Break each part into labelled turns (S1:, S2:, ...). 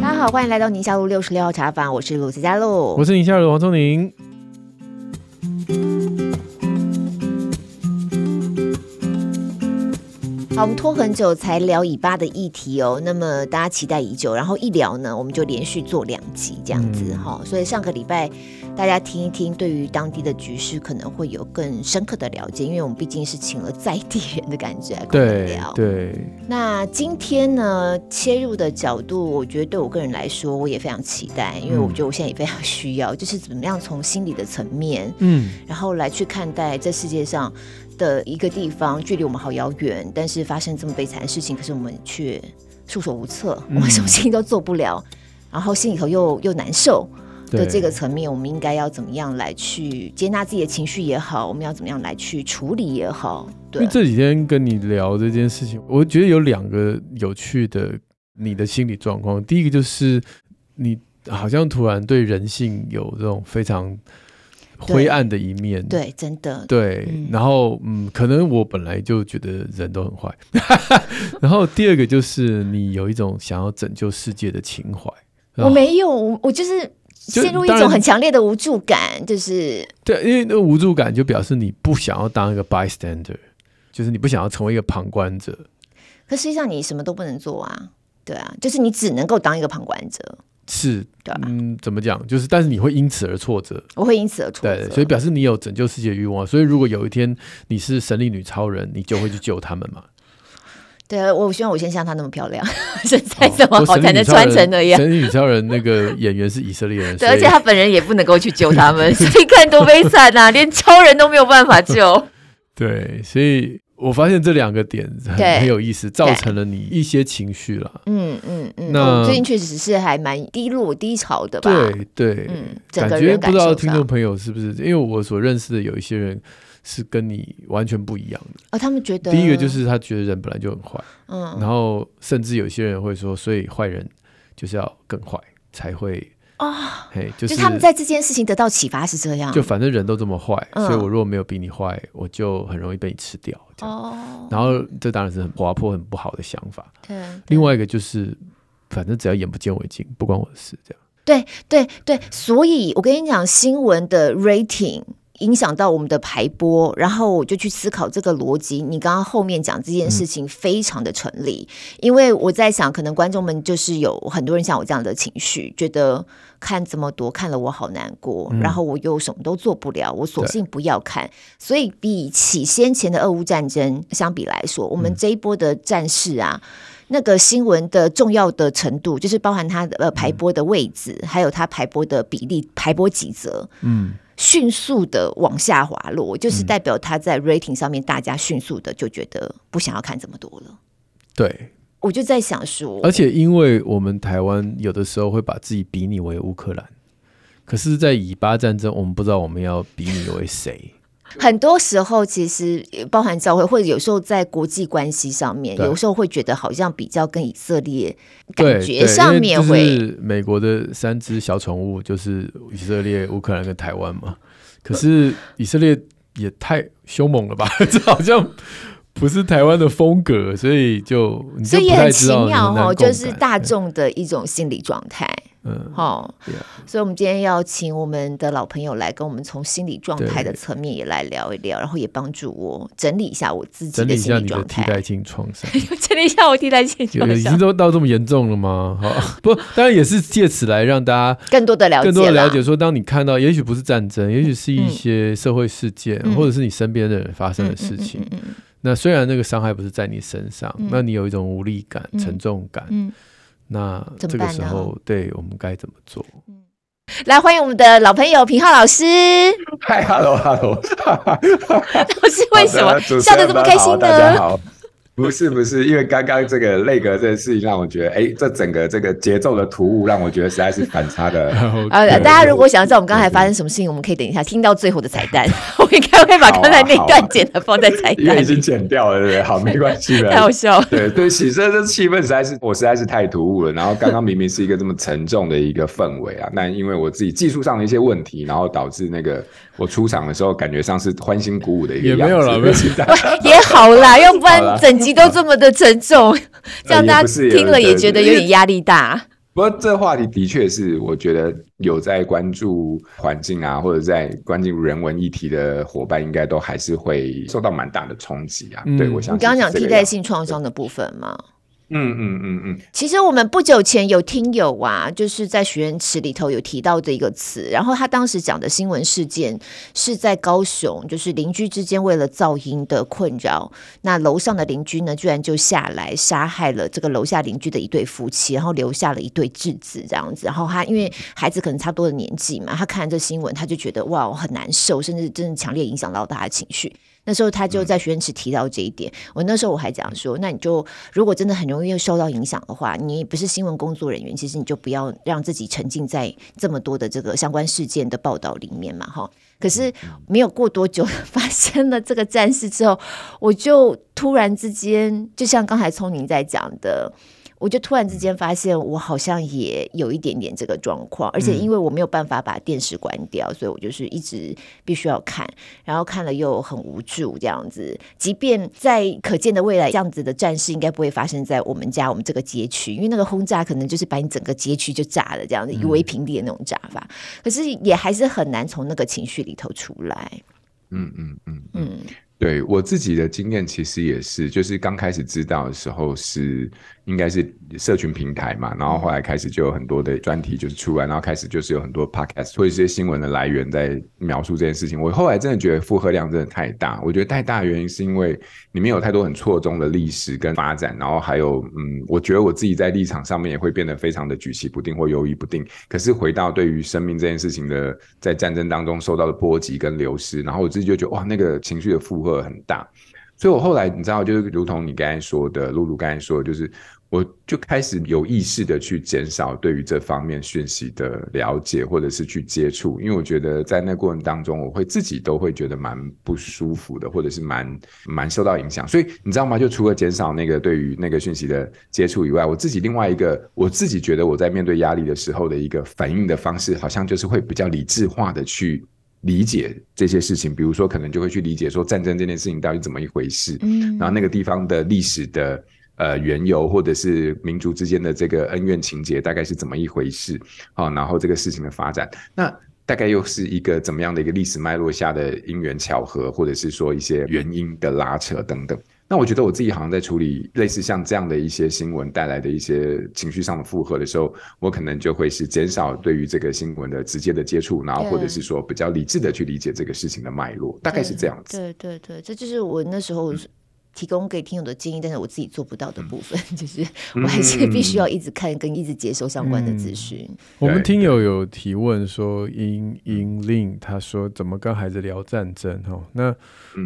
S1: 大家好，欢迎来到宁夏路六十六号茶坊，我是鲁子嘉璐，
S2: 我是宁夏路王聪宁。
S1: 好，我们拖很久才聊以巴的议题哦，那么大家期待已久，然后一聊呢，我们就连续做两集这样子哈、嗯，所以上个礼拜大家听一听，对于当地的局势可能会有更深刻的了解，因为我们毕竟是请了在地人的感觉来跟我们聊。
S2: 对对。
S1: 那今天呢，切入的角度，我觉得对我个人来说，我也非常期待，因为我觉得我现在也非常需要，嗯、就是怎么样从心理的层面，嗯，然后来去看待这世界上。的一个地方，距离我们好遥远，但是发生这么悲惨的事情，可是我们却束手无策，我们什么事情都做不了，嗯、然后心里头又又难受的这个层面，我们应该要怎么样来去接纳自己的情绪也好，我们要怎么样来去处理也好。对，因为
S2: 这几天跟你聊这件事情，我觉得有两个有趣的你的心理状况。第一个就是你好像突然对人性有这种非常。灰暗的一面，
S1: 对，真的，
S2: 对，嗯，然后嗯，可能我本来就觉得人都很坏，然后第二个就是你有一种想要拯救世界的情怀。
S1: 我没有，我就是陷入一种很强烈的无助感，就，就是
S2: 对，因为那个无助感就表示你不想要当一个 bystander，就是你不想要成为一个旁观者。
S1: 可实际上你什么都不能做啊，对啊，就是你只能够当一个旁观者。
S2: 是，嗯，怎么讲？就是，但是你会因此而挫折，
S1: 我会因此而挫折，
S2: 对，所以表示你有拯救世界的欲望。所以如果有一天你是神力女超人，你就会去救他们嘛？
S1: 对啊，我希望我先像她那么漂亮，身材这么好，才能穿成那样。
S2: 神力女超人那个演员是以色列人，
S1: 对，而且他本人也不能够去救他们，所以看多悲惨啊！连超人都没有办法救。
S2: 对，所以。我发现这两个点很很有意思，造成了你一些情绪了。
S1: 嗯嗯嗯，那最近确实是还蛮低落、低潮的吧？
S2: 对对，嗯，感觉不知道听众朋友是不是？因为我所认识的有一些人是跟你完全不一样的。
S1: 哦，他们觉得
S2: 第一个就是他觉得人本来就很坏，嗯，然后甚至有些人会说，所以坏人就是要更坏才会。啊、哦，嘿，就是
S1: 他们在这件事情得到启发是这样，
S2: 就反正人都这么坏，嗯，所以我如果没有比你坏，我就很容易被你吃掉。哦，然后这当然是很滑坡、很不好的想法。对，另外一个就是，反正只要眼不见为净，不关我的事，这样。
S1: 对对对，所以我跟你讲，新闻的 rating。影响到我们的排播，然后我就去思考这个逻辑。你刚刚后面讲这件事情非常的成立，嗯，因为我在想，可能观众们就是有很多人像我这样的情绪，觉得看这么多看了我好难过，嗯，然后我又什么都做不了，我索性不要看。所以比起先前的俄乌战争相比来说，我们这一波的战事啊，嗯，那个新闻的重要的程度，就是包含它的呃排播的位置，嗯，还有它排播的比例，排播几则，嗯。迅速的往下滑落，就是代表他在 rating 上面，大家迅速的就觉得不想要看这么多了。
S2: 对，
S1: 我就在想说，
S2: 而且因为我们台湾有的时候会把自己比拟为乌克兰，可是，在以巴战争，我们不知道我们要比拟为谁。
S1: 很多时候，其实包含教会，或者有时候在国际关系上面，有时候会觉得好像比较跟以色列感觉上面会，
S2: 是美国的三只小宠物，就是以色列、乌克兰跟台湾嘛。可是以色列也太凶猛了吧？这好像不是台湾的风格，所以就
S1: 所以也很奇妙哦，就是大众的一种心理状态。嗯，好.所以，我们今天要请我们的老朋友来跟我们从心理状态的层面也来聊一聊，然后也帮助我整理一下我自己的心理状态。
S2: 替代性创伤，
S1: 整理一下我替代性创伤，
S2: 已经都到这么严重了吗？好，不，当然也是借此来让大家
S1: 更多的了解，
S2: 更多的了解。说，当你看到，也许不是战争，也许是一些社会事件，嗯、或者是你身边的人发生的事情。嗯那虽然那个伤害不是在你身上，嗯、那你有一种无力感、嗯、沉重感。嗯那这个时候，对我们该怎么做？
S1: 来欢迎我们的老朋友平浩老师。
S3: 嗨，Hello，Hello。
S1: 老师为什么笑得这么开心呢？
S3: 大家好，不是不是，因为刚刚这个内阁这个事情让我觉得，哎，这整个这个节奏的突兀让我觉得实在是反差的。
S1: 呃，大家如果想要知道我们刚才发生什么事情，我们可以等一下听到最后的彩蛋，我应该会把刚才那段剪的放在彩蛋，因为
S3: 已经剪掉了，对不对？好，没关系的。
S1: 太好笑了。
S3: 对对，喜色这气氛实在是我实在是太突兀了。然后刚刚明明是一个这么沉重的一个氛围啊，那因为我自己技术上的一些问题，然后导致那个我出场的时候感觉上是欢欣鼓舞的一个样子。
S2: 也没有了，没有
S1: 也好啦，要不然整集都这么的沉重，这样大家听了也觉得有点压力大。
S3: 不过这话题的确是，我觉得有在关注环境啊，或者在关注人文议题的伙伴，应该都还是会受到蛮大的冲击啊。嗯、对，我想你
S1: 刚刚讲替代性创伤的部分吗？
S3: 嗯嗯嗯嗯，
S1: 其实我们不久前有听友啊，就是在许愿池里头有提到的一个词，然后他当时讲的新闻事件是在高雄，就是邻居之间为了噪音的困扰，那楼上的邻居呢，居然就下来杀害了这个楼下邻居的一对夫妻，然后留下了一对稚子这样子，然后他因为孩子可能差不多的年纪嘛，他看这新闻，他就觉得哇，我很难受，甚至真的强烈影响到他的情绪。那时候他就在许愿池提到这一点，嗯、我那时候我还讲说，那你就如果真的很容易受到影响的话，你不是新闻工作人员，其实你就不要让自己沉浸在这么多的这个相关事件的报道里面嘛，哈。可是没有过多久 发生了这个战事之后，我就突然之间，就像刚才聪明在讲的。我就突然之间发现，我好像也有一点点这个状况，而且因为我没有办法把电视关掉，所以我就是一直必须要看，然后看了又很无助这样子。即便在可见的未来，这样子的战事应该不会发生在我们家我们这个街区，因为那个轰炸可能就是把你整个街区就炸了这样子，夷为平地的那种炸法。可是也还是很难从那个情绪里头出来。
S3: 嗯嗯嗯嗯。对我自己的经验，其实也是，就是刚开始知道的时候是。应该是社群平台嘛，然后后来开始就有很多的专题就是出来，然后开始就是有很多 podcast 或者一些新闻的来源在描述这件事情。我后来真的觉得负荷量真的太大，我觉得太大原因是因为里面有太多很错综的历史跟发展，然后还有嗯，我觉得我自己在立场上面也会变得非常的举棋不定或犹豫不定。可是回到对于生命这件事情的在战争当中受到的波及跟流失，然后我自己就觉得哇，那个情绪的负荷很大。所以我后来你知道，就是如同你刚才说的，露露刚才说的，就是。我就开始有意识的去减少对于这方面讯息的了解，或者是去接触，因为我觉得在那过程当中，我会自己都会觉得蛮不舒服的，或者是蛮蛮受到影响。所以你知道吗？就除了减少那个对于那个讯息的接触以外，我自己另外一个我自己觉得我在面对压力的时候的一个反应的方式，好像就是会比较理智化的去理解这些事情。比如说，可能就会去理解说战争这件事情到底怎么一回事，嗯，然后那个地方的历史的。呃，缘由或者是民族之间的这个恩怨情结，大概是怎么一回事？好、哦，然后这个事情的发展，那大概又是一个怎么样的一个历史脉络下的因缘巧合，或者是说一些原因的拉扯等等。那我觉得我自己好像在处理类似像这样的一些新闻带来的一些情绪上的负荷的时候，我可能就会是减少对于这个新闻的直接的接触，然后或者是说比较理智的去理解这个事情的脉络，大概是这样子。
S1: 对对对，这就是我那时候。嗯提供给听友的建议，但是我自己做不到的部分，嗯、就是我还是必须要一直看跟一直接收相关的资讯。
S2: 嗯、我们听友有提问说，英英令他说怎么跟孩子聊战争？哈，那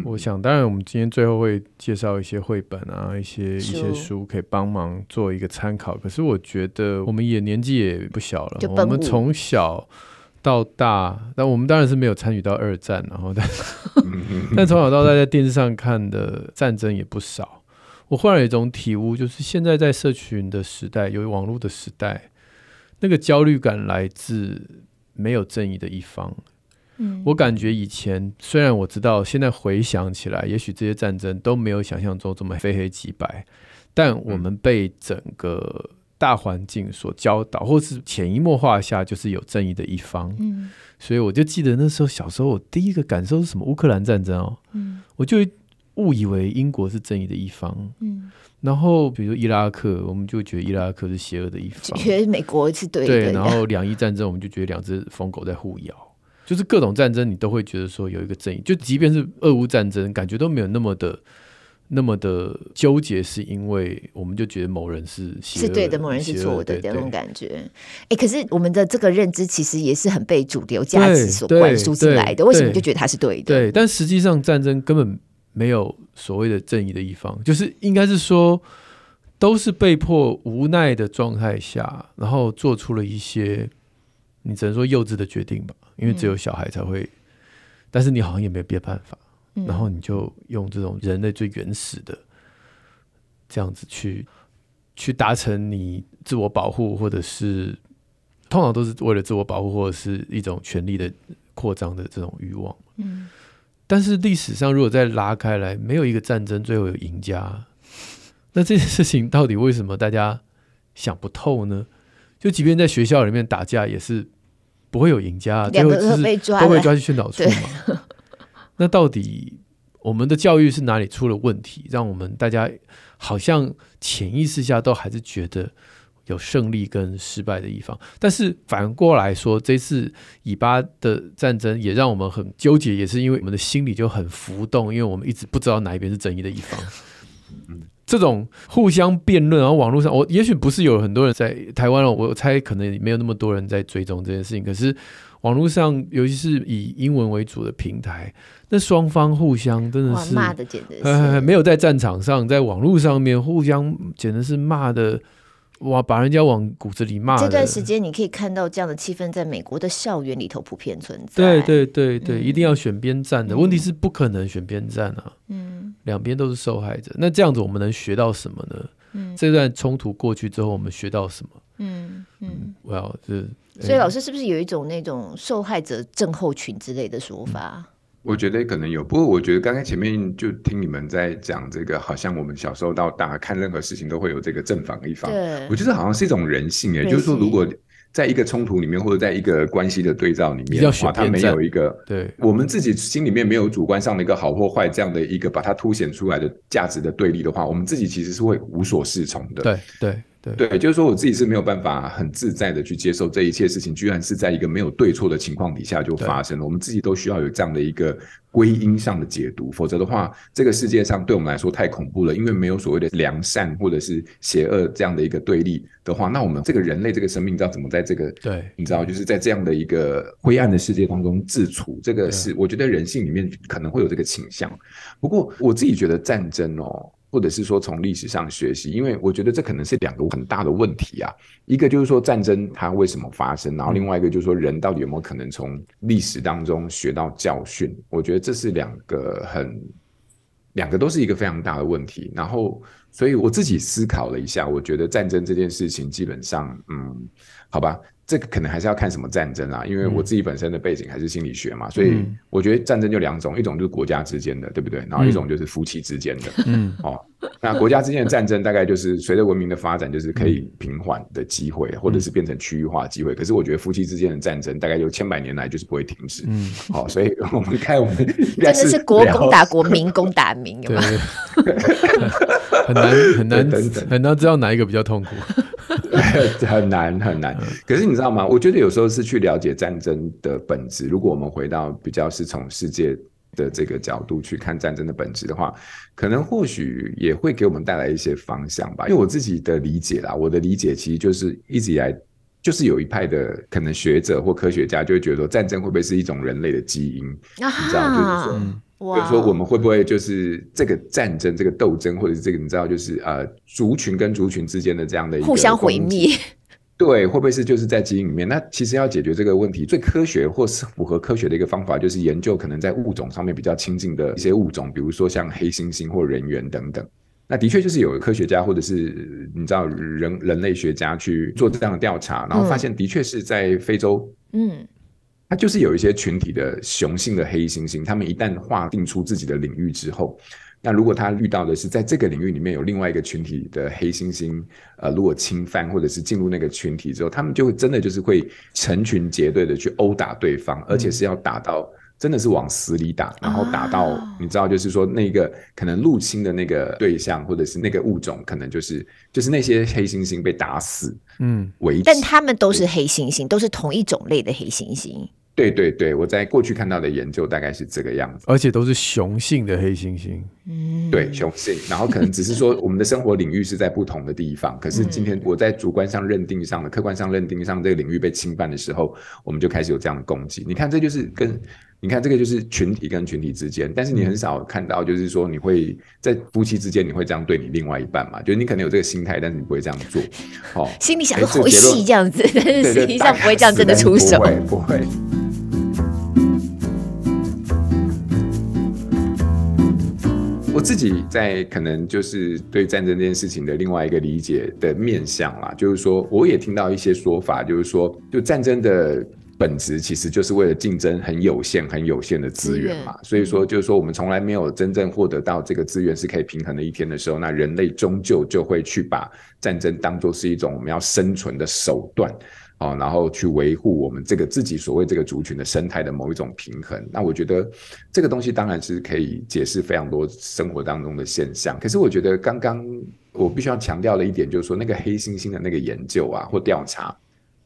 S2: 我想当然我们今天最后会介绍一些绘本啊，一些一些书可以帮忙做一个参考。可是我觉得我们也年纪也不小了，我们从小。到大，但我们当然是没有参与到二战，然后但 但从小到大在电视上看的战争也不少。我忽然有一种体悟，就是现在在社群的时代，有网络的时代，那个焦虑感来自没有正义的一方。嗯，我感觉以前虽然我知道，现在回想起来，也许这些战争都没有想象中这么非黑即白，但我们被整个。大环境所教导，或是潜移默化下，就是有正义的一方。嗯，所以我就记得那时候小时候，我第一个感受是什么？乌克兰战争哦，嗯，我就误以为英国是正义的一方。嗯，然后比如伊拉克，我们就觉得伊拉克是邪恶的一方，
S1: 觉得美国是对的。
S2: 对，然后两伊战争，我们就觉得两只疯狗在互咬。就是各种战争，你都会觉得说有一个正义。就即便是俄乌战争，感觉都没有那么的。那么的纠结，是因为我们就觉得某人是
S1: 是对的，某人是错的这种感觉。哎、欸，可是我们的这个认知其实也是很被主流价值所灌输进来的。为什么就觉得他是对的？
S2: 对，但实际上战争根本没有所谓的正义的一方，就是应该是说都是被迫无奈的状态下，然后做出了一些你只能说幼稚的决定吧，因为只有小孩才会。但是你好像也没别办法，嗯，然后你就用这种人类最原始的这样子去去达成你自我保护，或者是通常都是为了自我保护，或者是一种权力的扩张的这种欲望。嗯，但是历史上如果再拉开来，没有一个战争最后有赢家，那这件事情到底为什么大家想不透呢？就即便在学校里面打架，也是。不会有赢家，
S1: 最后都被抓，
S2: 都被抓去训导处嘛。那到底我们的教育是哪里出了问题，让我们大家好像潜意识下都还是觉得有胜利跟失败的一方？但是反过来说，这次以巴的战争也让我们很纠结，也是因为我们的心里就很浮动，因为我们一直不知道哪一边是正义的一方。这种互相辩论，然后网络上，我也许不是有很多人在台湾，我猜可能没有那么多人在追踪这件事情。可是网络上，尤其是以英文为主的平台，那双方互相真的是
S1: 骂的，简直是、
S2: 呃、没有在战场上，在网络上面互相简直是骂的。哇！把人家往骨子里骂。
S1: 这段时间你可以看到这样的气氛，在美国的校园里头普遍存在。
S2: 对对对对，嗯、一定要选边站的、嗯、问题是不可能选边站啊。嗯，两边都是受害者。那这样子我们能学到什么呢？嗯，这段冲突过去之后，我们学到什么？嗯嗯，我要这。
S1: 所以老师是不是有一种那种受害者症候群之类的说法？嗯
S3: 我觉得可能有，不过我觉得刚才前面就听你们在讲这个，好像我们小时候到大看任何事情都会有这个正反一方。对，我觉得好像是一种人性诶，就是说如果在一个冲突里面或者在一个关系的对照里面的话，他没有一个对我们自己心里面没有主观上的一个好或坏这样的一个把它凸显出来的价值的对立的话，我们自己其实是会无所适从的。
S2: 对对。对，
S3: 对，就是说我自己是没有办法很自在的去接受这一切事情，居然是在一个没有对错的情况底下就发生了。我们自己都需要有这样的一个归因上的解读，否则的话，这个世界上对我们来说太恐怖了。因为没有所谓的良善或者是邪恶这样的一个对立的话，那我们这个人类这个生命你知道怎么在这个对，你知道就是在这样的一个灰暗的世界当中自处，这个是我觉得人性里面可能会有这个倾向。不过我自己觉得战争哦。或者是说从历史上学习，因为我觉得这可能是两个很大的问题啊。一个就是说战争它为什么发生，然后另外一个就是说人到底有没有可能从历史当中学到教训？我觉得这是两个很，两个都是一个非常大的问题。然后，所以我自己思考了一下，我觉得战争这件事情基本上，嗯，好吧。这个可能还是要看什么战争啦，因为我自己本身的背景还是心理学嘛，嗯、所以我觉得战争就两种，一种就是国家之间的，对不对？然后一种就是夫妻之间的。嗯，哦，那国家之间的战争大概就是随着文明的发展，就是可以平缓的机会，嗯、或者是变成区域化的机会。可是我觉得夫妻之间的战争大概就千百年来就是不会停止。嗯，好、哦，所以我们 看我们
S1: 真的是国攻打国，民攻打民，有吗？
S2: 很难很难等等很难知道哪一个比较痛苦。
S3: 很难很难，可是你知道吗？我觉得有时候是去了解战争的本质。如果我们回到比较是从世界的这个角度去看战争的本质的话，可能或许也会给我们带来一些方向吧。因为我自己的理解啦，我的理解其实就是一直以来就是有一派的可能学者或科学家就会觉得说，战争会不会是一种人类的基因？啊、你知道，就是说。嗯比如说，我们会不会就是这个战争、这个斗争，或者是这个你知道，就是呃，族群跟族群之间的这样的一个
S1: 互相毁灭？
S3: 对，会不会是就是在基因里面？那其实要解决这个问题，最科学或是符合科学的一个方法，就是研究可能在物种上面比较亲近的一些物种，比如说像黑猩猩或人猿等等。那的确就是有科学家或者是你知道人人类学家去做这样的调查，然后发现的确是在非洲，嗯。它就是有一些群体的雄性的黑猩猩，他们一旦划定出自己的领域之后，那如果他遇到的是在这个领域里面有另外一个群体的黑猩猩，呃，如果侵犯或者是进入那个群体之后，他们就会真的就是会成群结队的去殴打对方，而且是要打到真的是往死里打，然后打到你知道，就是说那个可能入侵的那个对象或者是那个物种，可能就是就是那些黑猩猩被打死，嗯，为止。
S1: 但他们都是黑猩猩，都是同一种类的黑猩猩。
S3: 对对对，我在过去看到的研究大概是这个样子，
S2: 而且都是雄性的黑猩猩。
S3: 嗯，对，雄性，然后可能只是说我们的生活领域是在不同的地方，可是今天我在主观上认定上的、客观上认定上这个领域被侵犯的时候，我们就开始有这样的攻击。你看，这就是跟你看这个就是群体跟群体之间，但是你很少看到，就是说你会在夫妻之间你会这样对你另外一半嘛？就是你可能有这个心态，但是你不会这样做。哦，
S1: 心里想说好戏这样子，但是实际上不会这样真的出手，
S3: 不会。不会自己在可能就是对战争这件事情的另外一个理解的面向啦，就是说，我也听到一些说法，就是说，就战争的。本质其实就是为了竞争很有限、很有限的资源嘛，所以说就是说我们从来没有真正获得到这个资源是可以平衡的一天的时候，那人类终究就会去把战争当做是一种我们要生存的手段，哦，然后去维护我们这个自己所谓这个族群的生态的某一种平衡。那我觉得这个东西当然是可以解释非常多生活当中的现象。可是我觉得刚刚我必须要强调的一点就是说，那个黑猩猩的那个研究啊或调查，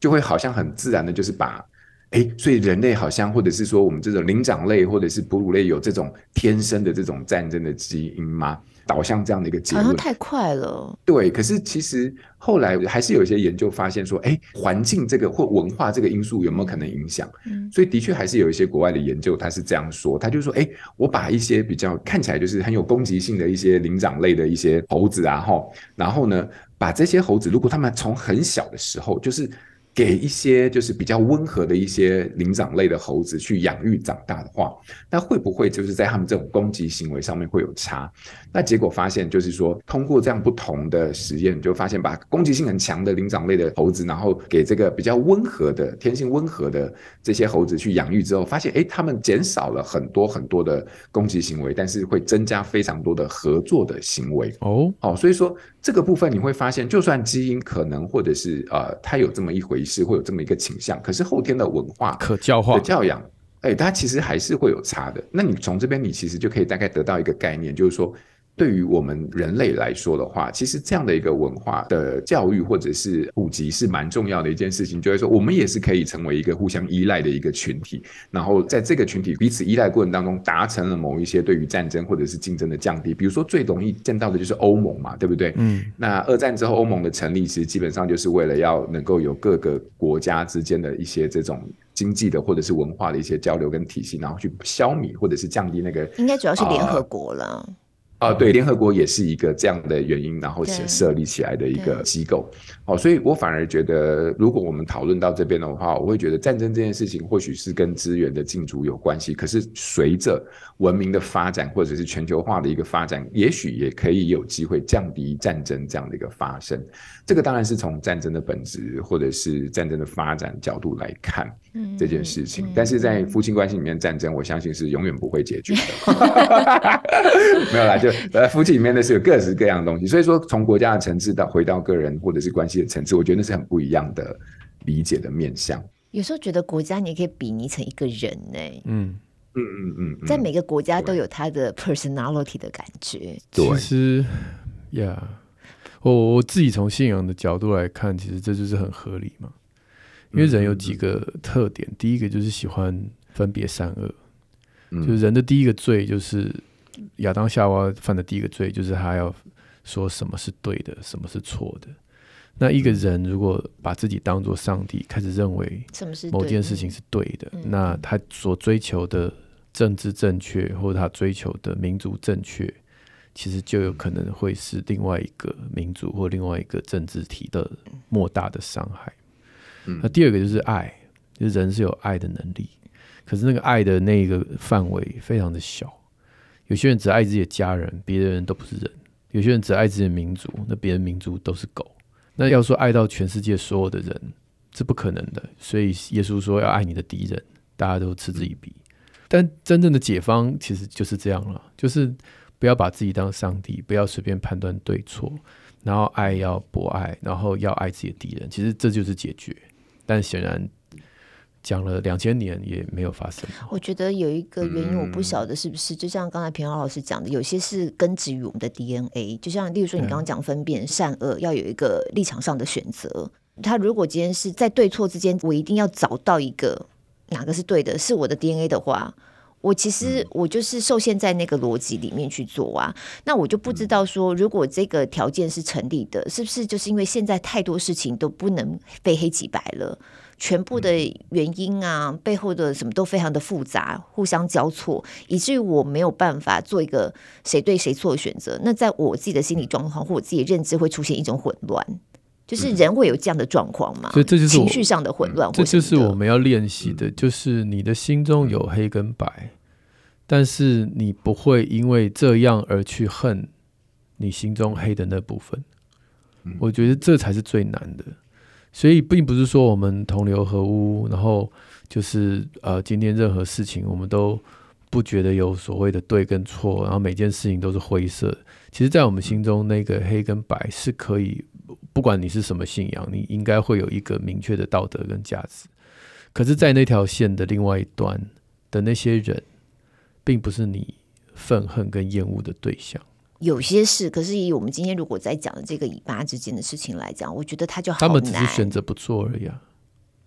S3: 就会好像很自然的就是把。哎，所以人类好像，或者是说我们这种灵长类或者是哺乳类有这种天生的这种战争的基因吗？导向这样的一个结论，好像
S1: 太快了。
S3: 对，可是其实后来还是有一些研究发现说，哎，环境这个或文化这个因素有没有可能影响？嗯，所以的确还是有一些国外的研究，他是这样说，他就说，哎，我把一些比较看起来就是很有攻击性的一些灵长类的一些猴子啊，哈，然后呢，把这些猴子，如果他们从很小的时候就是。给一些就是比较温和的一些灵长类的猴子去养育长大的话，那会不会就是在他们这种攻击行为上面会有差？那结果发现就是说，通过这样不同的实验，就发现把攻击性很强的灵长类的猴子，然后给这个比较温和的、天性温和的这些猴子去养育之后，发现诶，他们减少了很多很多的攻击行为，但是会增加非常多的合作的行为。哦，哦，所以说这个部分你会发现，就算基因可能或者是呃，它有这么一回。事会有这么一个倾向，可是后天的文化
S2: 可教化的
S3: 教养，哎，它其实还是会有差的。那你从这边，你其实就可以大概得到一个概念，就是说。对于我们人类来说的话，其实这样的一个文化的教育或者是普及是蛮重要的一件事情。就是说，我们也是可以成为一个互相依赖的一个群体，然后在这个群体彼此依赖过程当中，达成了某一些对于战争或者是竞争的降低。比如说，最容易见到的就是欧盟嘛，对不对？嗯。那二战之后，欧盟的成立其实基本上就是为了要能够有各个国家之间的一些这种经济的或者是文化的一些交流跟体系，然后去消弭或者是降低那个。
S1: 应该主要是联合国了。呃
S3: 啊，对，联合国也是一个这样的原因，然后设立起来的一个机构。哦，所以我反而觉得，如果我们讨论到这边的话，我会觉得战争这件事情或许是跟资源的竞逐有关系。可是随着文明的发展，或者是全球化的一个发展，也许也可以有机会降低战争这样的一个发生。这个当然是从战争的本质，或者是战争的发展角度来看这件事情。但是在夫妻关系里面，战争我相信是永远不会解决的。没有啦，就。呃，夫妻里面的是有各式各样的东西，所以说从国家的层次到回到个人或者是关系的层次，我觉得那是很不一样的理解的面向。
S1: 有时候觉得国家你也可以比拟成一个人呢、欸，
S2: 嗯
S3: 嗯嗯嗯，
S1: 在每个国家都有他的 personality 的感觉。
S2: 对，其实呀，我我自己从信仰的角度来看，其实这就是很合理嘛，因为人有几个特点，第一个就是喜欢分别善恶，就是人的第一个罪就是。亚当夏娃犯的第一个罪就是他要说什么是对的，什么是错的。那一个人如果把自己当做上帝，开始认为某件事情是对的，那他所追求的政治正确，或者他追求的民族正确，其实就有可能会是另外一个民族或另外一个政治体的莫大的伤害。那第二个就是爱，就是人是有爱的能力，可是那个爱的那个范围非常的小。有些人只爱自己的家人，别的人都不是人；有些人只爱自己的民族，那别的民族都是狗。那要说爱到全世界所有的人，是不可能的。所以耶稣说要爱你的敌人，大家都嗤之以鼻。但真正的解方其实就是这样了，就是不要把自己当上帝，不要随便判断对错，然后爱要博爱，然后要爱自己的敌人。其实这就是解决，但显然。讲了两千年也没有发生。
S1: 我觉得有一个原因，我不晓得是不是，就像刚才平遥老师讲的，有些是根植于我们的 DNA。就像例如说，你刚刚讲分辨善恶，要有一个立场上的选择。他如果今天是在对错之间，我一定要找到一个哪个是对的，是我的 DNA 的话，我其实我就是受限在那个逻辑里面去做啊。那我就不知道说，如果这个条件是成立的，是不是就是因为现在太多事情都不能非黑即白了？全部的原因啊，背后的什么都非常的复杂，互相交错，以至于我没有办法做一个谁对谁错的选择。那在我自己的心理状况或我自己的认知会出现一种混乱，就是人会有这样的状况嘛？
S2: 所以这就是
S1: 情绪上的混乱。
S2: 这就是我们要练习的，就是你的心中有黑跟白，但是你不会因为这样而去恨你心中黑的那部分。嗯、我觉得这才是最难的。所以并不是说我们同流合污，然后就是呃，今天任何事情我们都不觉得有所谓的对跟错，然后每件事情都是灰色。其实，在我们心中，那个黑跟白是可以，不管你是什么信仰，你应该会有一个明确的道德跟价值。可是，在那条线的另外一端的那些人，并不是你愤恨跟厌恶的对象。
S1: 有些事，可是以我们今天如果在讲的这个以巴之间的事情来讲，我觉得他就好难。
S2: 他们只是选择不做而已啊。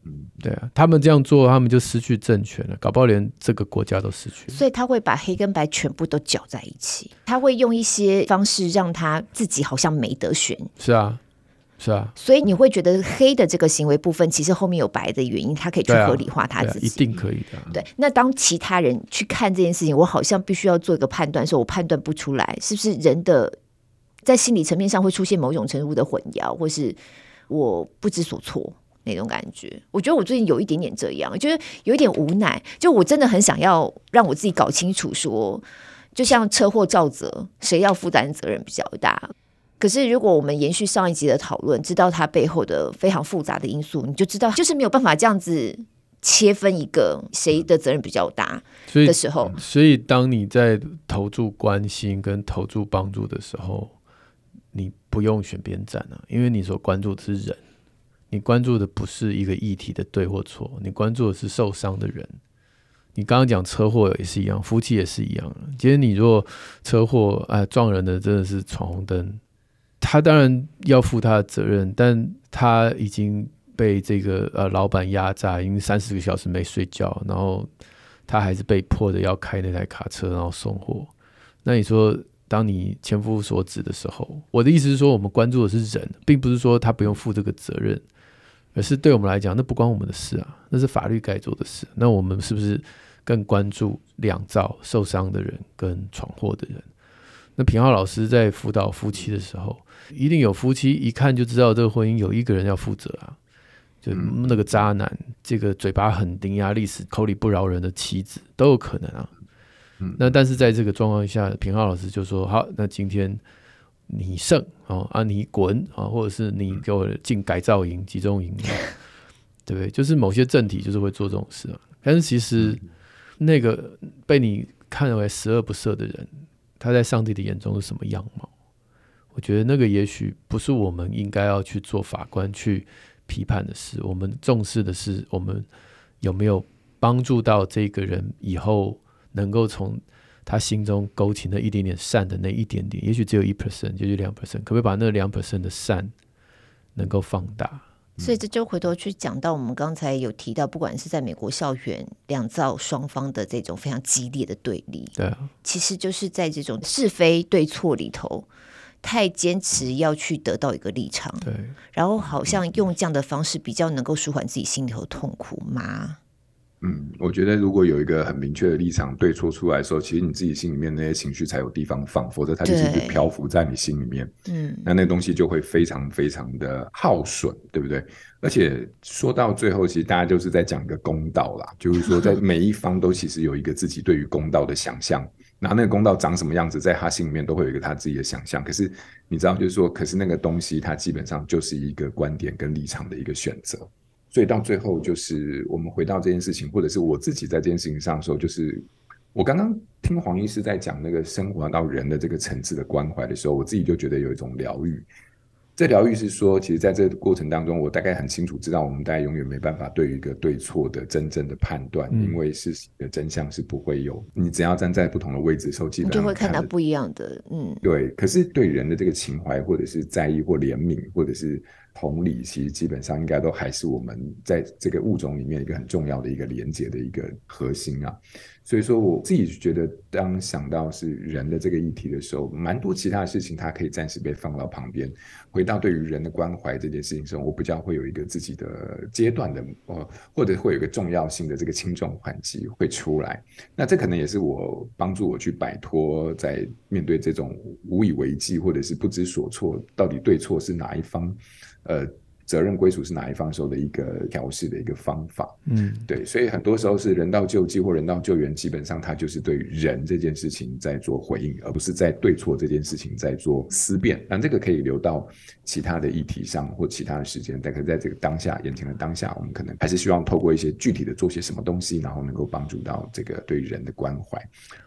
S2: 嗯，对啊，他们这样做，他们就失去政权了，搞不好连这个国家都失去了。
S1: 所以他会把黑跟白全部都搅在一起，他会用一些方式让他自己好像没得选。
S2: 是啊。是啊，
S1: 所以你会觉得黑的这个行为部分，其实后面有白的原因，他可以去合理化他自己，
S2: 啊啊、一定可以的、啊。
S1: 对，那当其他人去看这件事情，我好像必须要做一个判断，说我判断不出来，是不是人的在心理层面上会出现某种程度的混淆，或是我不知所措那种感觉。我觉得我最近有一点点这样，就是有一点无奈，就我真的很想要让我自己搞清楚说，说就像车祸肇责，谁要负担责任比较大。可是，如果我们延续上一集的讨论，知道它背后的非常复杂的因素，你就知道，就是没有办法这样子切分一个谁的责任比较大的时候。
S2: 所以，所以当你在投注关心跟投注帮助的时候，你不用选边站啊，因为你所关注的是人，你关注的不是一个议题的对或错，你关注的是受伤的人。你刚刚讲车祸也是一样，夫妻也是一样。今天你如果车祸，哎，撞人的真的是闯红灯。他当然要负他的责任，但他已经被这个呃老板压榨，已经三四个小时没睡觉，然后他还是被迫的要开那台卡车，然后送货。那你说，当你千夫所指的时候，我的意思是说，我们关注的是人，并不是说他不用负这个责任，而是对我们来讲，那不关我们的事啊，那是法律该做的事。那我们是不是更关注两造受伤的人跟闯祸的人？那平浩老师在辅导夫妻的时候，一定有夫妻一看就知道这个婚姻有一个人要负责啊，就那个渣男，这个嘴巴很伶牙俐齿、口里不饶人的妻子都有可能啊。嗯那但是在这个状况下，平浩老师就说：好，那今天你胜哦啊，你滚啊，或者是你给我进改造营、集中营，对不对？就是某些政体就是会做这种事啊。但是其实那个被你看为十恶不赦的人。他在上帝的眼中是什么样貌？我觉得那个也许不是我们应该要去做法官去批判的事。我们重视的是我们有没有帮助到这个人以后能够从他心中勾起那一点点善的那一点点，也许只有一 percent，也许两 percent，可不可以把那两 percent 的善能够放大？
S1: 所以这就回头去讲到我们刚才有提到，不管是在美国校园两造双方的这种非常激烈的对立，
S2: 对啊，
S1: 其实就是在这种是非对错里头，太坚持要去得到一个立场，
S2: 对，
S1: 然后好像用这样的方式比较能够舒缓自己心里头痛苦吗？
S3: 嗯，我觉得如果有一个很明确的立场对错出来的时候，其实你自己心里面那些情绪才有地方放，否则它就是漂浮在你心里面。嗯，那那个东西就会非常非常的耗损，对不对？而且说到最后，其实大家就是在讲一个公道啦，就是说在 每一方都其实有一个自己对于公道的想象，那那个公道长什么样子，在他心里面都会有一个他自己的想象。可是你知道，就是说，可是那个东西它基本上就是一个观点跟立场的一个选择。所以到最后，就是我们回到这件事情，或者是我自己在这件事情上的时候，就是我刚刚听黄医师在讲那个生活到人的这个层次的关怀的时候，我自己就觉得有一种疗愈。这疗愈是说，其实在这个过程当中，我大概很清楚知道，我们大概永远没办法对于一个对错的真正的判断，因为事实的真相是不会有。你只要站在不同的位置的时候，基本上
S1: 就会看到不一样的。嗯，
S3: 对。可是对人的这个情怀，或者是在意或怜悯，或者是。同理，其实基本上应该都还是我们在这个物种里面一个很重要的一个连接的一个核心啊。所以说，我自己觉得，当想到是人的这个议题的时候，蛮多其他的事情它可以暂时被放到旁边，回到对于人的关怀这件事情上，我比较会有一个自己的阶段的，呃，或者会有一个重要性的这个轻重缓急会出来。那这可能也是我帮助我去摆脱在面对这种无以为继或者是不知所措，到底对错是哪一方。呃，责任归属是哪一方时候的一个调试的一个方法。
S2: 嗯，
S3: 对，所以很多时候是人道救济或人道救援，基本上它就是对人这件事情在做回应，而不是在对错这件事情在做思辨。那这个可以留到其他的议题上或其他的时间，但可在这个当下眼前的当下，我们可能还是希望透过一些具体的做些什么东西，然后能够帮助到这个对人的关怀。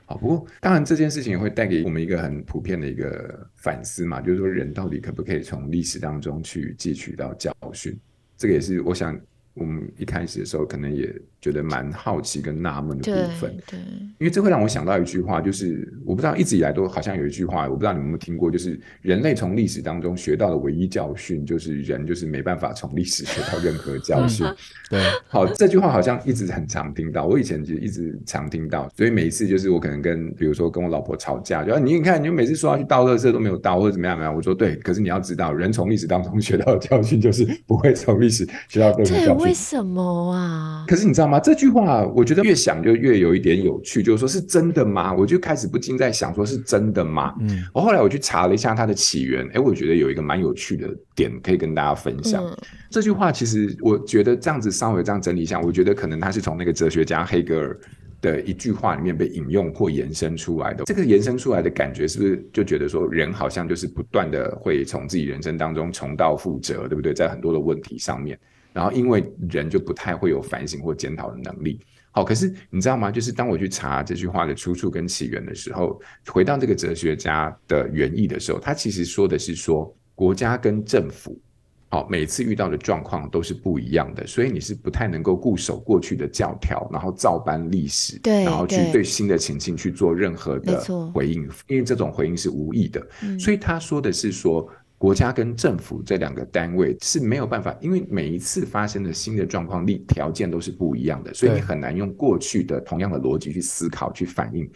S3: 好，不过当然这件事情也会带给我们一个很普遍的一个反思嘛，就是说人到底可不可以从历史当中去汲取到教训？这个也是我想我们一开始的时候可能也。觉得蛮好奇跟纳闷的部分，
S1: 对，对，
S3: 因为这会让我想到一句话，就是我不知道一直以来都好像有一句话，我不知道你们有没有听过，就是人类从历史当中学到的唯一教训，就是人就是没办法从历史学到任何教训。嗯、
S2: 对，
S3: 好，这句话好像一直很常听到，我以前就一直常听到，所以每一次就是我可能跟比如说跟我老婆吵架，就你你看，你每次说要去倒垃圾都没有倒，或者怎么样怎么样，我说对，可是你要知道，人从历史当中学到的教训就是不会从历史学到任何教训。
S1: 为什么啊？
S3: 可是你知道吗？这句话我觉得越想就越有一点有趣，就是说是真的吗？我就开始不禁在想，说是真的吗？嗯，我后来我去查了一下它的起源，哎，我觉得有一个蛮有趣的点可以跟大家分享。嗯、这句话其实我觉得这样子稍微这样整理一下，我觉得可能它是从那个哲学家黑格尔的一句话里面被引用或延伸出来的。这个延伸出来的感觉是不是就觉得说人好像就是不断的会从自己人生当中重蹈覆辙，对不对？在很多的问题上面。然后，因为人就不太会有反省或检讨的能力。好，可是你知道吗？就是当我去查这句话的出处跟起源的时候，回到这个哲学家的原意的时候，他其实说的是说，国家跟政府，好，每次遇到的状况都是不一样的，所以你是不太能够固守过去的教条，然后照搬历史，
S1: 对，
S3: 然后去对新的情境去做任何的回应，因为这种回应是无意的。嗯，所以他说的是说。国家跟政府这两个单位是没有办法，因为每一次发生的新的状况力条件都是不一样的，所以你很难用过去的同样的逻辑去思考、去反应。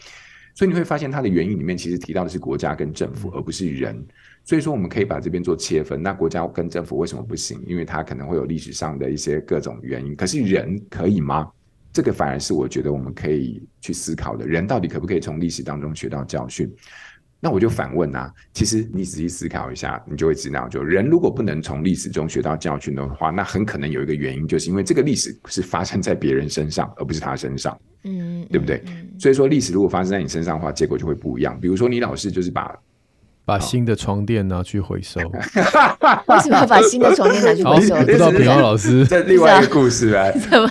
S3: 所以你会发现它的原因里面其实提到的是国家跟政府，而不是人。所以说我们可以把这边做切分。那国家跟政府为什么不行？因为它可能会有历史上的一些各种原因。可是人可以吗？这个反而是我觉得我们可以去思考的。人到底可不可以从历史当中学到教训？那我就反问啊，其实你仔细思考一下，你就会知道，就人如果不能从历史中学到教训的话，那很可能有一个原因，就是因为这个历史是发生在别人身上，而不是他身上，嗯，对不对？嗯，所以说历史如果发生在你身上的话，结果就会不一样。比如说你老是就是把。
S2: 把新的床垫拿去回收，为
S1: 什么要把新的床垫拿去回收？
S2: 不知道平遥老师
S3: 这另外一个故事来。
S1: 怎么？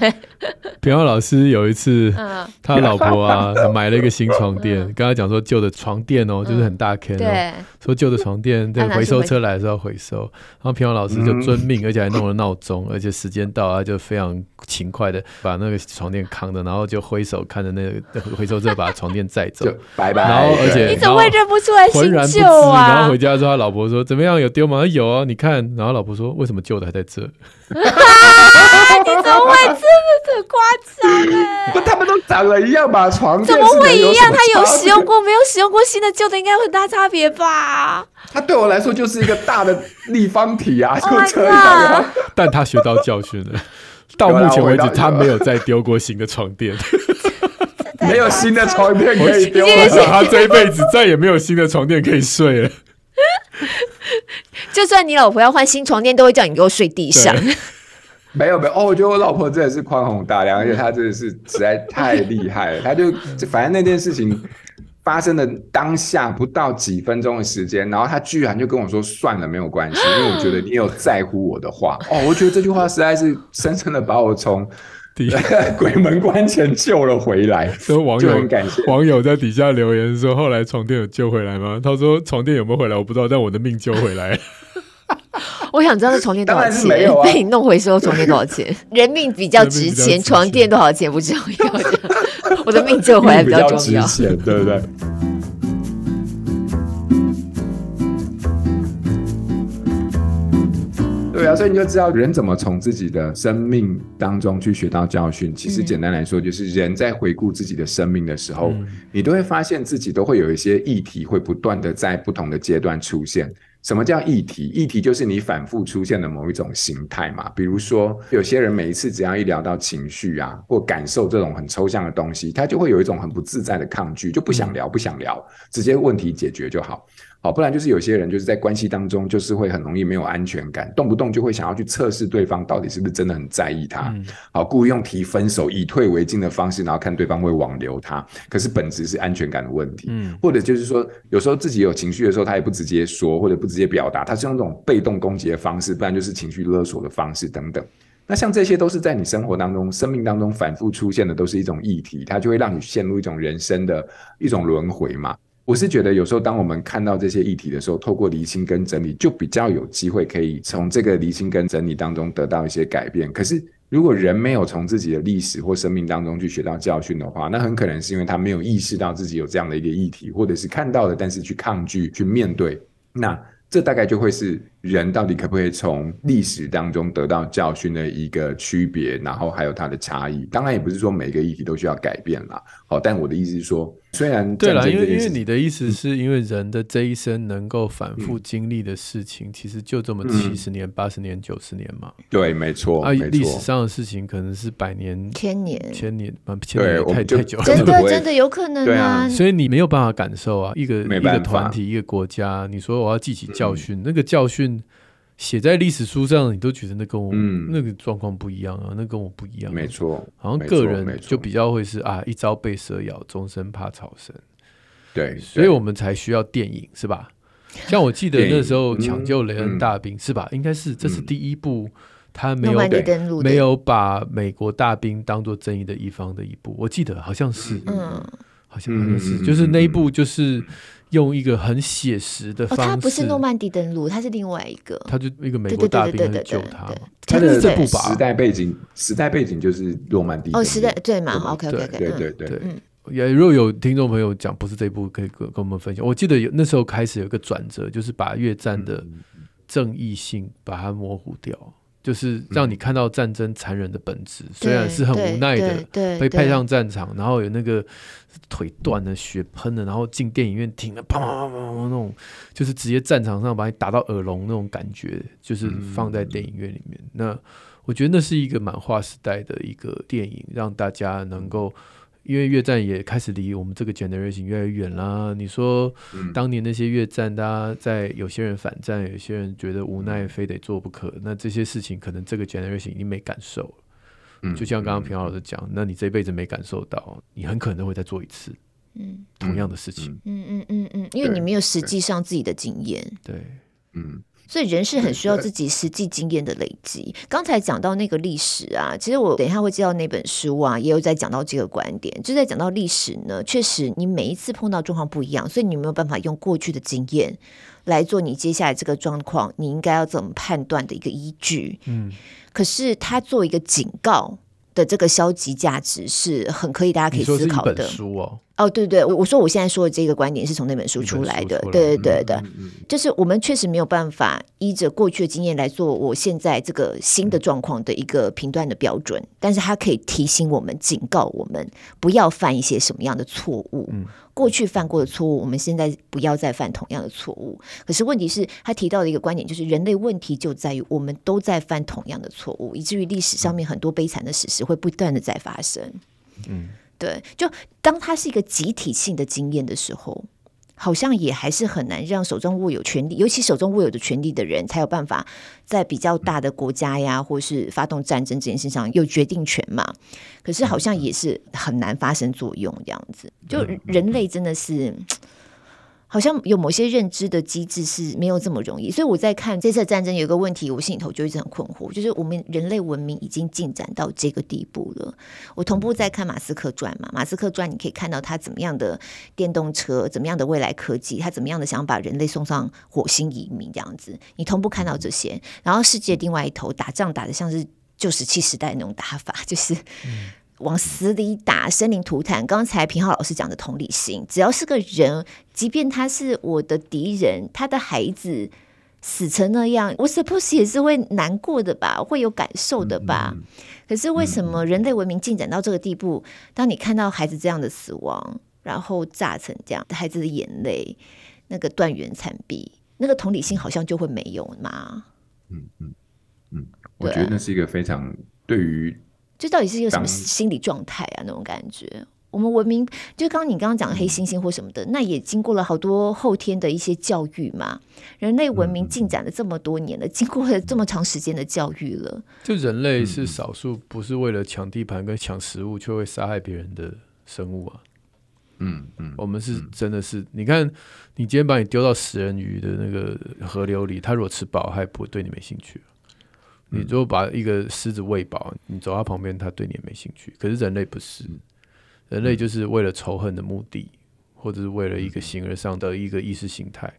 S2: 平遥老师有一次，他老婆啊买了一个新床垫，跟他讲说旧的床垫哦，就是很大坑哦，说旧的床垫对回收车来的时候要回收，然后平遥老师就遵命，而且还弄了闹钟，而且时间到，啊就非常勤快的把那个床垫扛着，然后就挥手看着那个回收车把床垫载走，
S3: 拜拜。
S2: 然后而且
S1: 你怎么会认不出来新旧？
S2: 然后回家之后，他老婆说：“怎么样？有丢吗？”有啊，你看。然后老婆说：“为什么旧的还在这？”
S1: 你怎么会这么的夸张？哎，
S3: 不，他们都长得一样吧？床
S1: 怎么会一样？他有使用过，没有使用过新的旧的，应该有很大差别吧？
S3: 他对我来说就是一个大的立方体啊，就这样。
S2: 但他学到教训了，到目前为止，他没有再丢过新的床垫。
S3: 没有新的床垫可以丢，
S2: 我想他这一辈子再也没有新的床垫可以睡了。
S1: 就算你老婆要换新床垫，都会叫你给我睡地上。
S3: 没有没有哦，我觉得我老婆真的是宽宏大量，而且她真的是实在太厉害了。她就反正那件事情发生的当下不到几分钟的时间，然后她居然就跟我说：“算了，没有关系，因为我觉得你有在乎我的话。”哦，我觉得这句话实在是深深的把我从。鬼门关前救了回来，
S2: 说网友网友在底下留言说：“后来床垫有救回来吗？”他说：“床垫有没有回来我不知道，但我的命救回来。”
S1: 我想知道这床垫多少钱？
S3: 没有啊，
S1: 被你弄回收床垫多少 钱？人命比较值钱，床垫多少钱不重要，我的命救回来比较重要，
S3: 对不对？对啊，所以你就知道人怎么从自己的生命当中去学到教训。其实简单来说，就是人在回顾自己的生命的时候，嗯、你都会发现自己都会有一些议题会不断的在不同的阶段出现。什么叫议题？议题就是你反复出现的某一种形态嘛。比如说，有些人每一次只要一聊到情绪啊或感受这种很抽象的东西，他就会有一种很不自在的抗拒，就不想聊，不想聊，直接问题解决就好。好，不然就是有些人就是在关系当中，就是会很容易没有安全感，动不动就会想要去测试对方到底是不是真的很在意他，嗯、好，故意用提分手、以退为进的方式，然后看对方会挽留他，可是本质是安全感的问题，嗯，或者就是说，有时候自己有情绪的时候，他也不直接说，或者不直接表达，他是用这种被动攻击的方式，不然就是情绪勒索的方式等等。那像这些都是在你生活当中、生命当中反复出现的，都是一种议题，它就会让你陷入一种人生的一种轮回嘛。我是觉得有时候当我们看到这些议题的时候，透过厘清跟整理，就比较有机会可以从这个厘清跟整理当中得到一些改变。可是如果人没有从自己的历史或生命当中去学到教训的话，那很可能是因为他没有意识到自己有这样的一个议题，或者是看到了，但是去抗拒、去面对那。这大概就会是人到底可不可以从历史当中得到教训的一个区别，然后还有它的差异。当然也不是说每个议题都需要改变啦。好，但我的意思是说，虽然
S2: 对了，因为因为你的意思是因为人的这一生能够反复经历的事情，其实就这么七十年、八十年、九十年嘛。
S3: 对，没错。
S2: 啊，历史上的事情可能是百年、
S1: 千年、
S2: 千年啊，千年太太久了，
S1: 真的真的有可能啊。
S2: 所以你没有办法感受啊，一个一个团体、一个国家，你说我要记起教训，那个教训写在历史书上，你都觉得那跟我那个状况不一样啊，那跟我不一样。
S3: 没错，
S2: 好像个人就比较会是啊，一朝被蛇咬，终身怕草绳。
S3: 对，
S2: 所以我们才需要电影，是吧？像我记得那时候抢救雷恩大兵，是吧？应该是这是第一部，他没有没有把美国大兵当做正义的一方的一部，我记得好像是，嗯，好像好像是，就是那一部就是。用一个很写实的方式，
S1: 他不是诺曼底登陆，他是另外一个，
S2: 他就一个美国大兵来救他。
S3: 他的这部时代背景，时代背景就是诺曼底哦，
S1: 时代对嘛？OK OK OK，
S3: 对对对，
S2: 嗯，也如果有听众朋友讲不是这部，可以跟跟我们分享。我记得有那时候开始有一个转折，就是把越战的正义性把它模糊掉。就是让你看到战争残忍的本质，嗯、虽然是很无奈的被派上战场，然后有那个腿断了、血喷了，然后进电影院听了砰砰砰砰那种，就是直接战场上把你打到耳聋那种感觉，就是放在电影院里面。嗯、那我觉得那是一个蛮划时代的一个电影，让大家能够。因为越战也开始离我们这个 generation 越来越远啦。你说当年那些越战，大家在有些人反战，有些人觉得无奈，非得做不可。那这些事情可能这个 generation 已经没感受了。嗯，就像刚刚平浩老师讲，那你这辈子没感受到，你很可能会再做一次，嗯，同样的事情。
S1: 嗯嗯嗯嗯，因为你没有实际上自己的经验。
S2: 对，
S3: 嗯。
S1: 所以人是很需要自 己实际经验的累积。刚才讲到那个历史啊，其实我等一下会介绍那本书啊，也有在讲到这个观点，就在讲到历史呢。确实，你每一次碰到状况不一样，所以你没有办法用过去的经验来做你接下来这个状况你应该要怎么判断的一个依据。嗯，可是他做一个警告的这个消极价值是很可以大家可以思考的。
S2: 书哦。
S1: 哦，对对，我我说我现在说的这个观点是从那本书出来的，来对对对的，嗯嗯、就是我们确实没有办法依着过去的经验来做我现在这个新的状况的一个评断的标准，嗯、但是它可以提醒我们、警告我们不要犯一些什么样的错误。嗯、过去犯过的错误，我们现在不要再犯同样的错误。可是问题是，他提到的一个观点就是，人类问题就在于我们都在犯同样的错误，以至于历史上面很多悲惨的史实会不断的在发生。嗯。对，就当它是一个集体性的经验的时候，好像也还是很难让手中握有权力，尤其手中握有的权力的人，才有办法在比较大的国家呀，或是发动战争这件事上有决定权嘛。可是好像也是很难发生作用这样子，就人类真的是。好像有某些认知的机制是没有这么容易，所以我在看这次战争有一个问题，我心里头就一直很困惑，就是我们人类文明已经进展到这个地步了。我同步在看马斯克传嘛，马斯克传你可以看到他怎么样的电动车，怎么样的未来科技，他怎么样的想把人类送上火星移民这样子，你同步看到这些，然后世界另外一头打仗打得像是旧石器时代那种打法，就是。往死里打，生灵涂炭。刚才平浩老师讲的同理心，只要是个人，即便他是我的敌人，他的孩子死成那样，我 suppose 也是会难过的吧，会有感受的吧。嗯、可是为什么人类文明进展到这个地步，当你看到孩子这样的死亡，然后炸成这样，孩子的眼泪，那个断垣残壁，那个同理心好像就会没有吗？
S3: 嗯嗯嗯，我觉得那是一个非常对于。
S1: 这到底是一个什么心理状态啊？那种感觉，我们文明，就刚刚你刚刚讲的黑猩猩或什么的，那也经过了好多后天的一些教育嘛。人类文明进展了这么多年了，经过了这么长时间的教育了。
S2: 就人类是少数不是为了抢地盘跟抢食物却会杀害别人的生物啊。嗯嗯，我们是真的是，你看，你今天把你丢到食人鱼的那个河流里，它如果吃饱，它也不会对你没兴趣。你如果把一个狮子喂饱，你走到旁边，它对你也没兴趣。可是人类不是，人类就是为了仇恨的目的，或者是为了一个形而上的一个意识形态。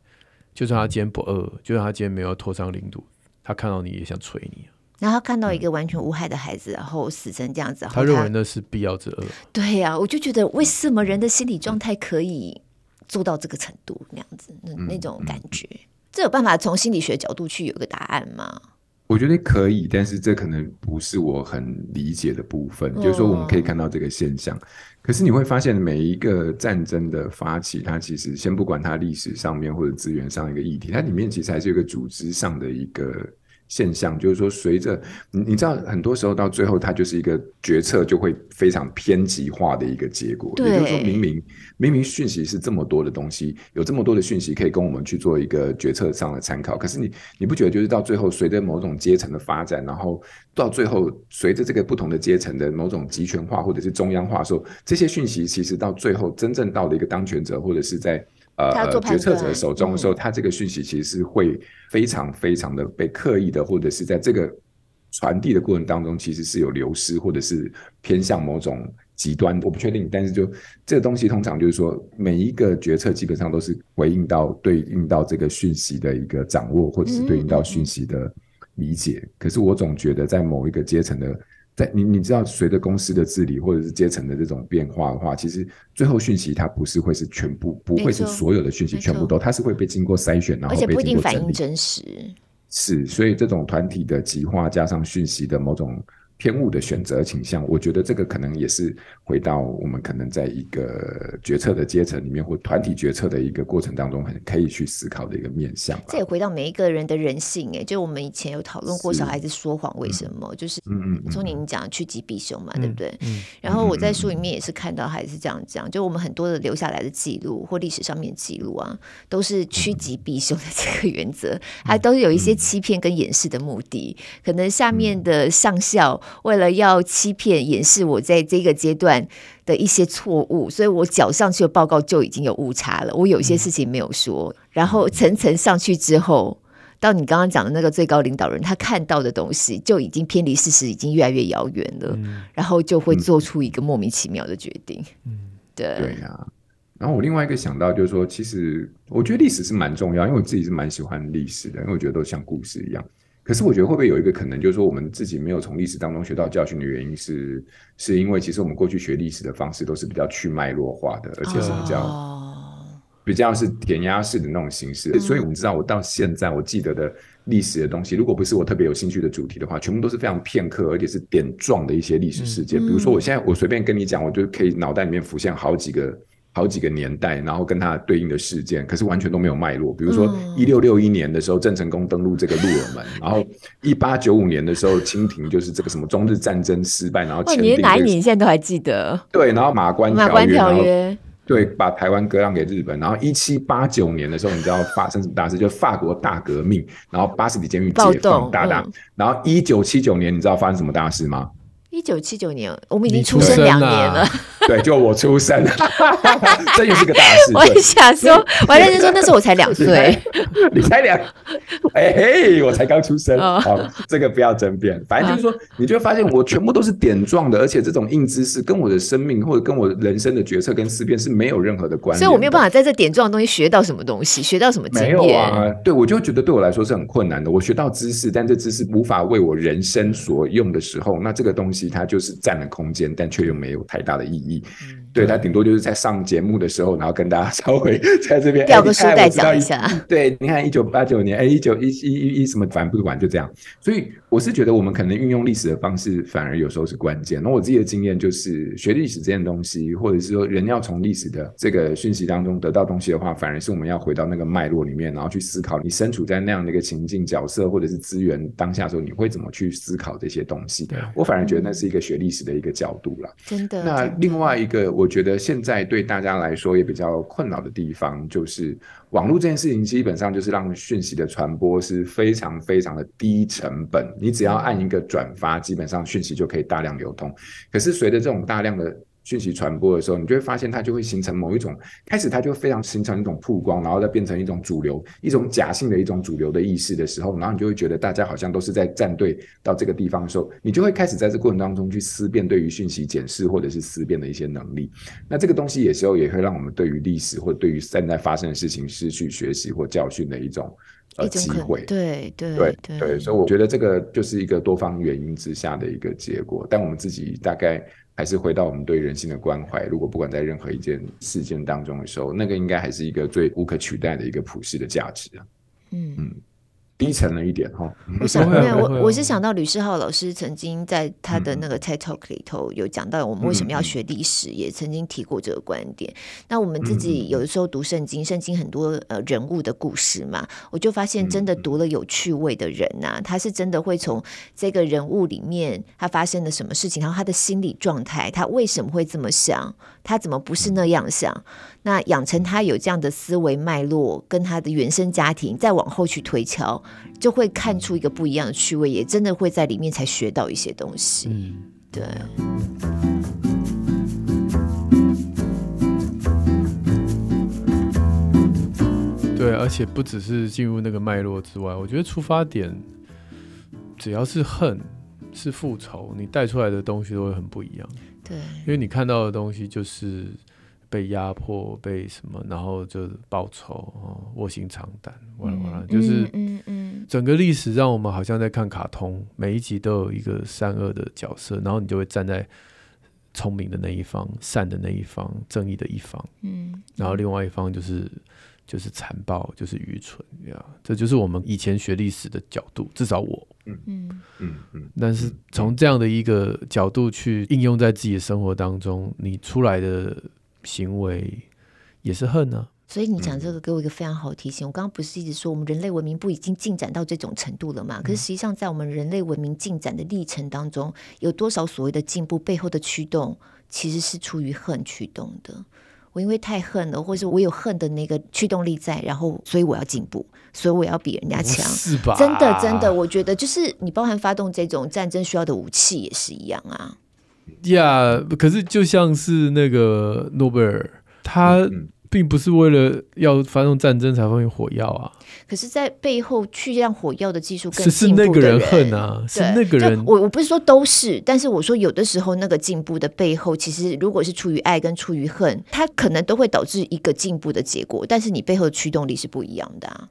S2: 就算他今天不饿，就算他今天没有脱伤零度，他看到你也想捶你。
S1: 然后看到一个完全无害的孩子，然后死成这样子，
S2: 他认为那是必要之恶。
S1: 对呀、啊，我就觉得为什么人的心理状态可以做到这个程度，那样子，那那种感觉，这有办法从心理学角度去有个答案吗？
S3: 我觉得可以，但是这可能不是我很理解的部分。哦、就是说，我们可以看到这个现象，可是你会发现，每一个战争的发起，它其实先不管它历史上面或者资源上的一个议题，它里面其实还是有一个组织上的一个。现象就是说，随着你你知道，很多时候到最后，它就是一个决策就会非常偏激化的一个结果。也就是说，明明明明讯息是这么多的东西，有这么多的讯息可以跟我们去做一个决策上的参考，可是你你不觉得，就是到最后，随着某种阶层的发展，然后到最后，随着这个不同的阶层的某种集权化或者是中央化的时候，这些讯息其实到最后真正到了一个当权者或者是在。呃，决策者手中的时候，他这个讯息其实是会非常非常的被刻意的，或者是在这个传递的过程当中，其实是有流失，或者是偏向某种极端。我不确定，但是就这个东西，通常就是说，每一个决策基本上都是回应到对应到这个讯息的一个掌握，或者是对应到讯息的理解。可是我总觉得，在某一个阶层的。在你你知道，随着公司的治理或者是阶层的这种变化的话，其实最后讯息它不是会是全部，不会是所有的讯息全部都，它是会被经过筛选，然后被经过整理，而且不一定反映真实。是，所以这种团体的极化加上讯息的某种。偏误的选择倾向，我觉得这个可能也是回到我们可能在一个决策的阶层里面，或团体决策的一个过程当中，很可以去思考的一个面向。
S1: 这也回到每一个人的人性，哎，就我们以前有讨论过小孩子说谎为什么，就是嗯嗯，从您讲趋吉避凶嘛，对不对？嗯。然后我在书里面也是看到还是这样讲，就我们很多的留下来的记录或历史上面记录啊，都是趋吉避凶的 这个原则，还都是有一些欺骗跟掩饰的目的，可能下面的上校。为了要欺骗、掩饰我在这个阶段的一些错误，所以我缴上去的报告就已经有误差了。我有些事情没有说，然后层层上去之后，到你刚刚讲的那个最高领导人，他看到的东西就已经偏离事实，已经越来越遥远了，然后就会做出一个莫名其妙的决定。嗯，对
S3: 对呀。然后我另外一个想到就是说，其实我觉得历史是蛮重要，因为我自己是蛮喜欢历史的，因为我觉得都像故事一样。可是我觉得会不会有一个可能，就是说我们自己没有从历史当中学到教训的原因是，是因为其实我们过去学历史的方式都是比较去脉络化的，而且是比较比较是填鸭式的那种形式。所以我们知道，我到现在我记得的历史的东西，如果不是我特别有兴趣的主题的话，全部都是非常片刻，而且是点状的一些历史事件。比如说，我现在我随便跟你讲，我就可以脑袋里面浮现好几个。好几个年代，然后跟它对应的事件，可是完全都没有脉络。比如说，一六六一年的时候，郑成功登陆这个鹿耳门，然后一八九五年的时候，清廷就是这个什么中日战争失败，然后签订。你
S1: 哪一年？现在都还记得？
S3: 对，然后马关
S1: 马关条约，
S3: 对，把台湾割让给日本。然后一七八九年的时候，你知道发生什么大事？就法国大革命，然后巴士底监狱解放大大。然后一九七九年，你知道发生什么大事吗？
S1: 一九七九年，我们已经出生两年了。
S3: 对，就我出生，这又是个大事。
S1: 我也想说，我还认真说，那时候我才两岁。
S3: 你才 两，哎嘿，我才刚出生。好，这个不要争辩。反正就是说，你就会发现我全部都是点状的，而且这种硬知识跟我的生命或者跟我人生的决策跟思辨是没有任何的关系。
S1: 所以我没有办法在这点状的东西学到什么东西，学到什么经验。没有啊，
S3: 对，我就觉得对我来说是很困难的。我学到知识，但这知识无法为我人生所用的时候，那这个东西。它就是占了空间，但却又没有太大的意义。对，他顶多就是在上节目的时候，然后跟大家稍微 在这边
S1: 掉个书袋讲一下。
S3: 对，你看一九八九年，哎，一九一一一一什么，反正不管就这样。所以我是觉得，我们可能运用历史的方式，反而有时候是关键。那我自己的经验就是，学历史这件东西，或者是说人要从历史的这个讯息当中得到东西的话，反而是我们要回到那个脉络里面，然后去思考你身处在那样的一个情境角色，或者是资源当下的时候，你会怎么去思考这些东西。对，我反而觉得那是。是一个学历史的一个角度了，
S1: 真的。
S3: 那另外一个，我我觉得现在对大家来说也比较困扰的地方，就是网络这件事情，基本上就是让讯息的传播是非常非常的低成本，你只要按一个转发，基本上讯息就可以大量流通。可是随着这种大量的讯息传播的时候，你就会发现它就会形成某一种，开始它就非常形成一种曝光，然后再变成一种主流，一种假性的一种主流的意识的时候，然后你就会觉得大家好像都是在站队到这个地方的时候，你就会开始在这过程当中去思辨对于讯息检视或者是思辨的一些能力。那这个东西有时候也会让我们对于历史或对于现在发生的事情失去学习或教训的一种呃机会。
S1: 对对
S3: 对对，对，所以我觉得这个就是一个多方原因之下的一个结果。但我们自己大概。还是回到我们对人性的关怀。如果不管在任何一件事件当中的时候，那个应该还是一个最无可取代的一个普世的价值啊。嗯嗯。低沉了一点哈，
S1: 我想没有我我是想到吕世浩老师曾经在他的那个 TED Talk 里头有讲到我们为什么要学历史，也曾经提过这个观点。那我们自己有的时候读圣经，圣经很多呃人物的故事嘛，我就发现真的读了有趣味的人呐，他是真的会从这个人物里面他发生了什么事情，然后他的心理状态，他为什么会这么想，他怎么不是那样想？那养成他有这样的思维脉络，跟他的原生家庭再往后去推敲，就会看出一个不一样的趣味，也真的会在里面才学到一些东西。嗯，对。
S2: 对，而且不只是进入那个脉络之外，我觉得出发点只要是恨，是复仇，你带出来的东西都会很不一样。
S1: 对，
S2: 因为你看到的东西就是。被压迫，被什么，然后就报仇，哦，卧薪尝胆，完了完了，就是，嗯嗯，整个历史让我们好像在看卡通，每一集都有一个善恶的角色，然后你就会站在聪明的那一方，善的那一方，正义的一方，嗯，然后另外一方就是就是残暴，就是愚蠢，呀，这就是我们以前学历史的角度，至少我，嗯嗯嗯嗯，但是从这样的一个角度去应用在自己的生活当中，你出来的。行为也是恨呢、啊，
S1: 所以你讲这个给我一个非常好的提醒。我刚刚不是一直说我们人类文明不已经进展到这种程度了嘛？可是实际上，在我们人类文明进展的历程当中，有多少所谓的进步背后的驱动，其实是出于恨驱动的。我因为太恨了，或是我有恨的那个驱动力在，然后所以我要进步，所以我要比人家强，
S2: 是吧？
S1: 真的真的，我觉得就是你包含发动这种战争需要的武器也是一样啊。
S2: 呀、yeah，可是就像是那个诺贝尔，他并不是为了要发动战争才发明火药啊。
S1: 可是，在背后去让火药的技术更
S2: 进步的人，是那个人恨啊，是那个人。
S1: 我我不是说都是，但是我说有的时候那个进步的背后，其实如果是出于爱跟出于恨，它可能都会导致一个进步的结果。但是你背后的驱动力是不一样的啊。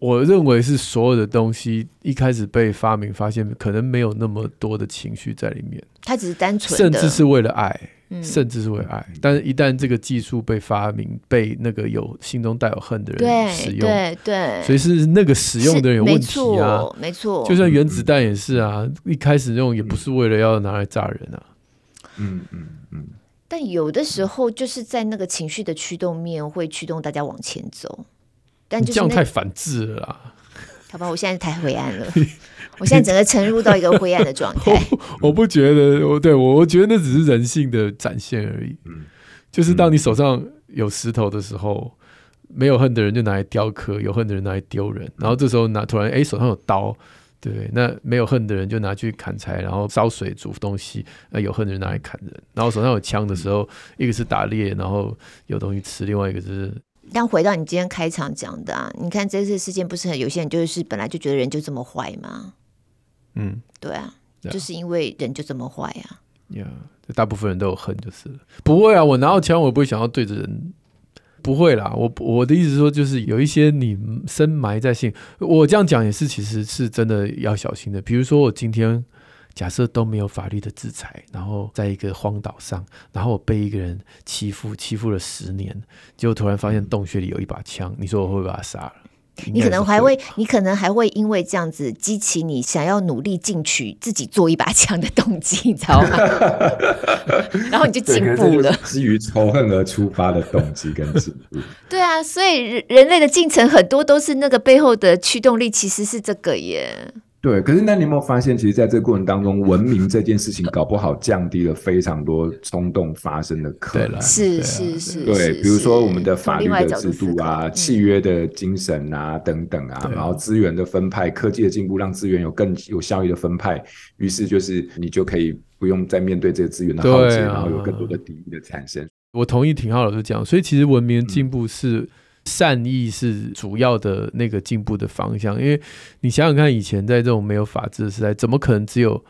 S2: 我认为是所有的东西一开始被发明，发现可能没有那么多的情绪在里面，
S1: 它只是单纯，
S2: 甚至是为了爱，嗯、甚至是为了爱。但是，一旦这个技术被发明，被那个有心中带有恨的人使用，
S1: 对对，对，
S2: 所以是那个使用的人有问题啊，
S1: 没错。
S2: 就像原子弹也是啊，嗯、一开始用也不是为了要拿来炸人啊，
S3: 嗯嗯嗯。
S1: 但有的时候就是在那个情绪的驱动面，会驱动大家往前走。但
S2: 这样太反智了啦，
S1: 好吧，我现在太灰暗了，我现在整个沉入到一个灰暗的状态。
S2: 我不觉得，我对我我觉得那只是人性的展现而已。嗯，就是当你手上有石头的时候，没有恨的人就拿来雕刻，有恨的人拿来丢人。然后这时候拿突然哎手上有刀，对不对？那没有恨的人就拿去砍柴，然后烧水煮东西。那有恨的人拿来砍人。然后手上有枪的时候，一个是打猎，然后有东西吃；另外一个是。
S1: 但回到你今天开场讲的啊，你看这次事件不是很有些人就是本来就觉得人就这么坏吗？嗯，对啊，yeah. 就是因为人就这么坏啊。
S2: 呀，大部分人都有恨就是了。不会啊，我拿到枪，我不会想要对着人。不会啦，我我的意思说，就是有一些你深埋在心，我这样讲也是，其实是真的要小心的。比如说我今天。假设都没有法律的制裁，然后在一个荒岛上，然后我被一个人欺负，欺负了十年，结果突然发现洞穴里有一把枪，你说我会不会把他杀了？
S1: 你可能还会，你可能还会因为这样子激起你想要努力进取自己做一把枪的动机，你知道吗？然后你就进步了，
S3: 基于仇恨而出发的动机跟进步。
S1: 对啊，所以人类的进程很多都是那个背后的驱动力，其实是这个耶。
S3: 对，可是那你有没有发现，其实在这个过程当中，文明这件事情搞不好降低了非常多冲动发生的可能。
S1: 是是是。
S3: 对，比如说我们的法律的制度啊、契约的精神啊等等啊，然后资源的分派、科技的进步，让资源有更有效益的分派，于是就是你就可以不用再面对这个资源的耗竭，然后有更多的敌意的产生。
S2: 我同意廷浩老师讲，所以其实文明进步是。善意是主要的那个进步的方向，因为你想想看，以前在这种没有法治的时代，怎么可能只有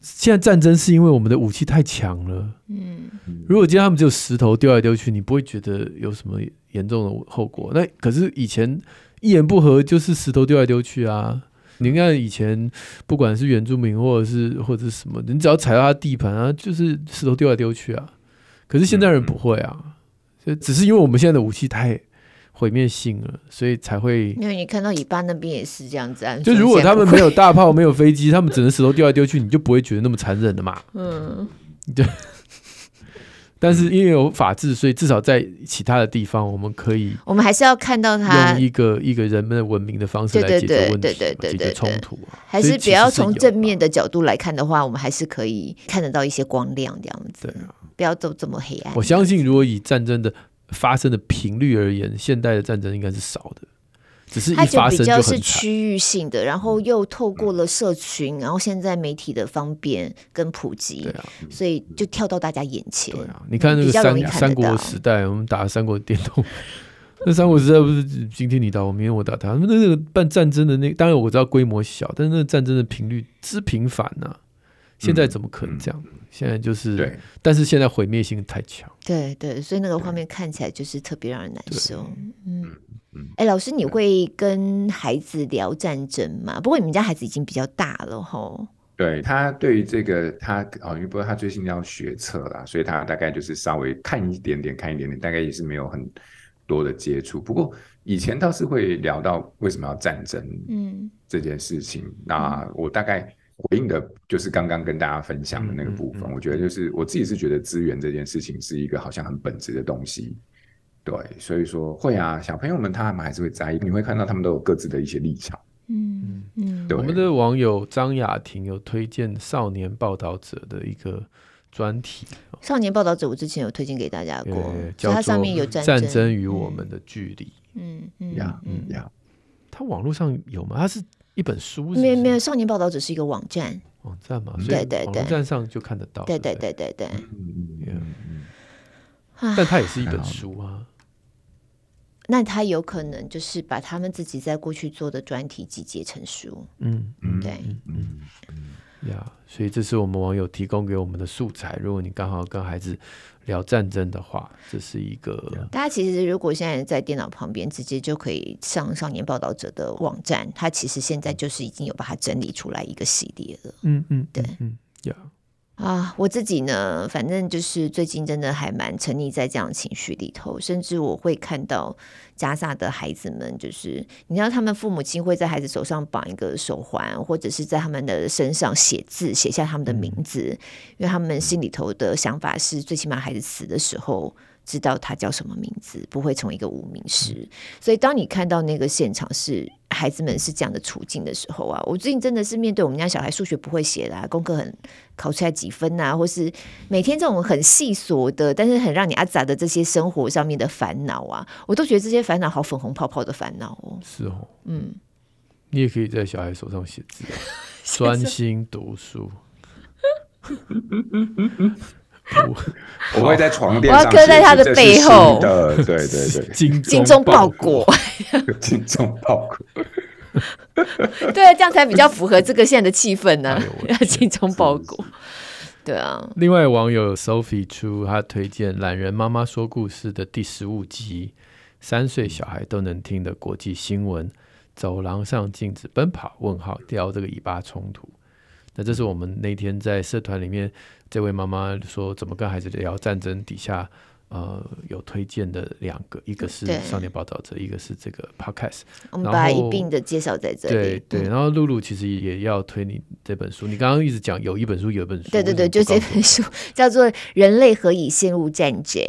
S2: 现在战争？是因为我们的武器太强了。嗯，如果今天他们只有石头丢来丢去，你不会觉得有什么严重的后果。那可是以前一言不合就是石头丢来丢去啊！你看以前不管是原住民或者是或者是什么，你只要踩到他地盘啊，就是石头丢来丢去啊。可是现在人不会啊，就只是因为我们现在的武器太。毁灭性了，所以才会。
S1: 因为你看到以巴那边也是这样子啊。
S2: 就如果他们没有大炮、没有飞机，他们只能石头丢来丢去，你就不会觉得那么残忍了嘛。嗯，对。但是因为有法治，所以至少在其他的地方，我们可以。
S1: 我们还是要看到他
S2: 用一个一个人们的文明的方式来解决问题，对对对对对，解决冲突啊。
S1: 还是比较从正面的角度来看的话，我们还是可以看得到一些光亮这样子。对啊，不要走这么黑暗。
S2: 我相信，如果以战争的。发生的频率而言，现代的战争应该是少的，只是一发生就很惨。它就比较是
S1: 区域性的，然后又透过了社群，然后现在媒体的方便跟普及，啊、所以就跳到大家眼前。
S2: 对啊，你看那个三三国时代，我们打三国电动，那三国时代不是今天你打我，明天我打他，那那个办战争的那个，当然我知道规模小，但是那个战争的频率之频繁呐、啊，现在怎么可能这样？嗯嗯现在就是，对，但是现在毁灭性太强，
S1: 对对，所以那个画面看起来就是特别让人难受。嗯嗯，哎，老师，你会跟孩子聊战争吗？不过你们家孩子已经比较大了吼。
S3: 对，他对于这个他哦，因为不过他最近要学测啦，所以他大概就是稍微看一点点，看一点点，大概也是没有很多的接触。不过以前倒是会聊到为什么要战争，嗯，这件事情。嗯、那我大概。回应的就是刚刚跟大家分享的那个部分，嗯嗯嗯、我觉得就是我自己是觉得资源这件事情是一个好像很本质的东西，对，所以说会啊，小朋友们他们还是会在意，你会看到他们都有各自的一些立场，嗯嗯，对。
S2: 我们的网友张雅婷有推荐《少年报道者》的一个专题，《
S1: 少年报道者》我之前有推荐给大家过，
S2: 叫做
S1: 它上面有战
S2: 争争与我们的距离，
S1: 嗯嗯呀嗯呀，
S2: 它网络上有吗？它是。一本书是是？
S1: 没有没有，少年报道只是一个网站，
S2: 网站嘛，
S1: 对对对，
S2: 网站上就看得到，
S1: 对对对对？对，
S2: 但它也是一本书啊。
S1: 那他有可能就是把他们自己在过去做的专题集结成书，
S2: 嗯嗯，对，嗯嗯呀，所以这是我们网友提供给我们的素材。如果你刚好跟孩子。聊战争的话，这是一个。
S1: 大家其实如果现在在电脑旁边，直接就可以上少年报道者的网站，它其实现在就是已经有把它整理出来一个系列了。
S2: 嗯嗯，
S1: 对，
S2: 嗯，有。
S1: 啊，我自己呢，反正就是最近真的还蛮沉溺在这样的情绪里头，甚至我会看到加萨的孩子们，就是你知道，他们父母亲会在孩子手上绑一个手环，或者是在他们的身上写字，写下他们的名字，嗯、因为他们心里头的想法是，最起码孩子死的时候。知道他叫什么名字，不会成为一个无名氏。嗯、所以，当你看到那个现场是孩子们是这样的处境的时候啊，我最近真的是面对我们家小孩数学不会写啦，功课很考出来几分啊，或是每天这种很细琐的，但是很让你阿杂的这些生活上面的烦恼啊，我都觉得这些烦恼好粉红泡泡的烦恼哦。
S2: 是哦，
S1: 嗯，
S2: 你也可以在小孩手上写字，专心读书。
S3: 我，我会在床垫上，我要
S1: 刻在他的背后。
S3: 的，对对对，
S2: 精
S1: 精忠报国，
S3: 精忠报国。
S1: 对啊，这样才比较符合这个现在的气氛呢、啊。要精忠报国。对啊。
S2: 另外，网友 Sophie 出他推荐《懒人妈妈说故事》的第十五集，三岁小孩都能听的国际新闻：走廊上禁止奔跑？问号，掉这个以巴冲突。那这是我们那天在社团里面，这位妈妈说怎么跟孩子聊战争底下。呃，有推荐的两个，一个是少年报道者，一个是这个 podcast。
S1: 我们把一并的介绍在这里。
S2: 对对，然后露露其实也要推你这本书。你刚刚一直讲有一本书，有一本书。
S1: 对对对，就这本书叫做《人类何以陷入战争》。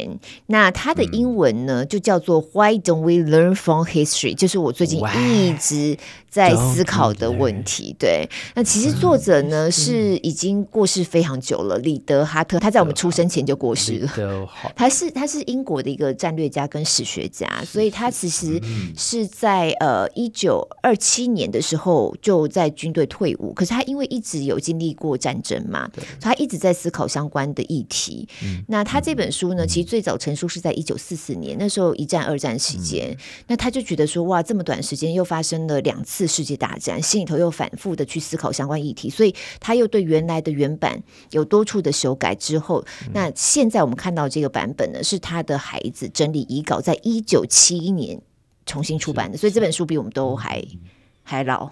S1: 那它的英文呢，就叫做 Why Don't We Learn from History？就是我最近一直在思考的问题。对，那其实作者呢是已经过世非常久了，李德哈特，他在我们出生前就过世了。他是他是英国的一个战略家跟史学家，所以他其实是在呃一九二七年的时候就在军队退伍，可是他因为一直有经历过战争嘛，所以他一直在思考相关的议题。那他这本书呢，其实最早成书是在一九四四年，那时候一战、二战期间，那他就觉得说哇，这么短时间又发生了两次世界大战，心里头又反复的去思考相关议题，所以他又对原来的原版有多处的修改之后，那现在我们看到这个版本呢，是他的孩子整理遗稿，在一九七一年重新出版的，所以这本书比我们都还还老。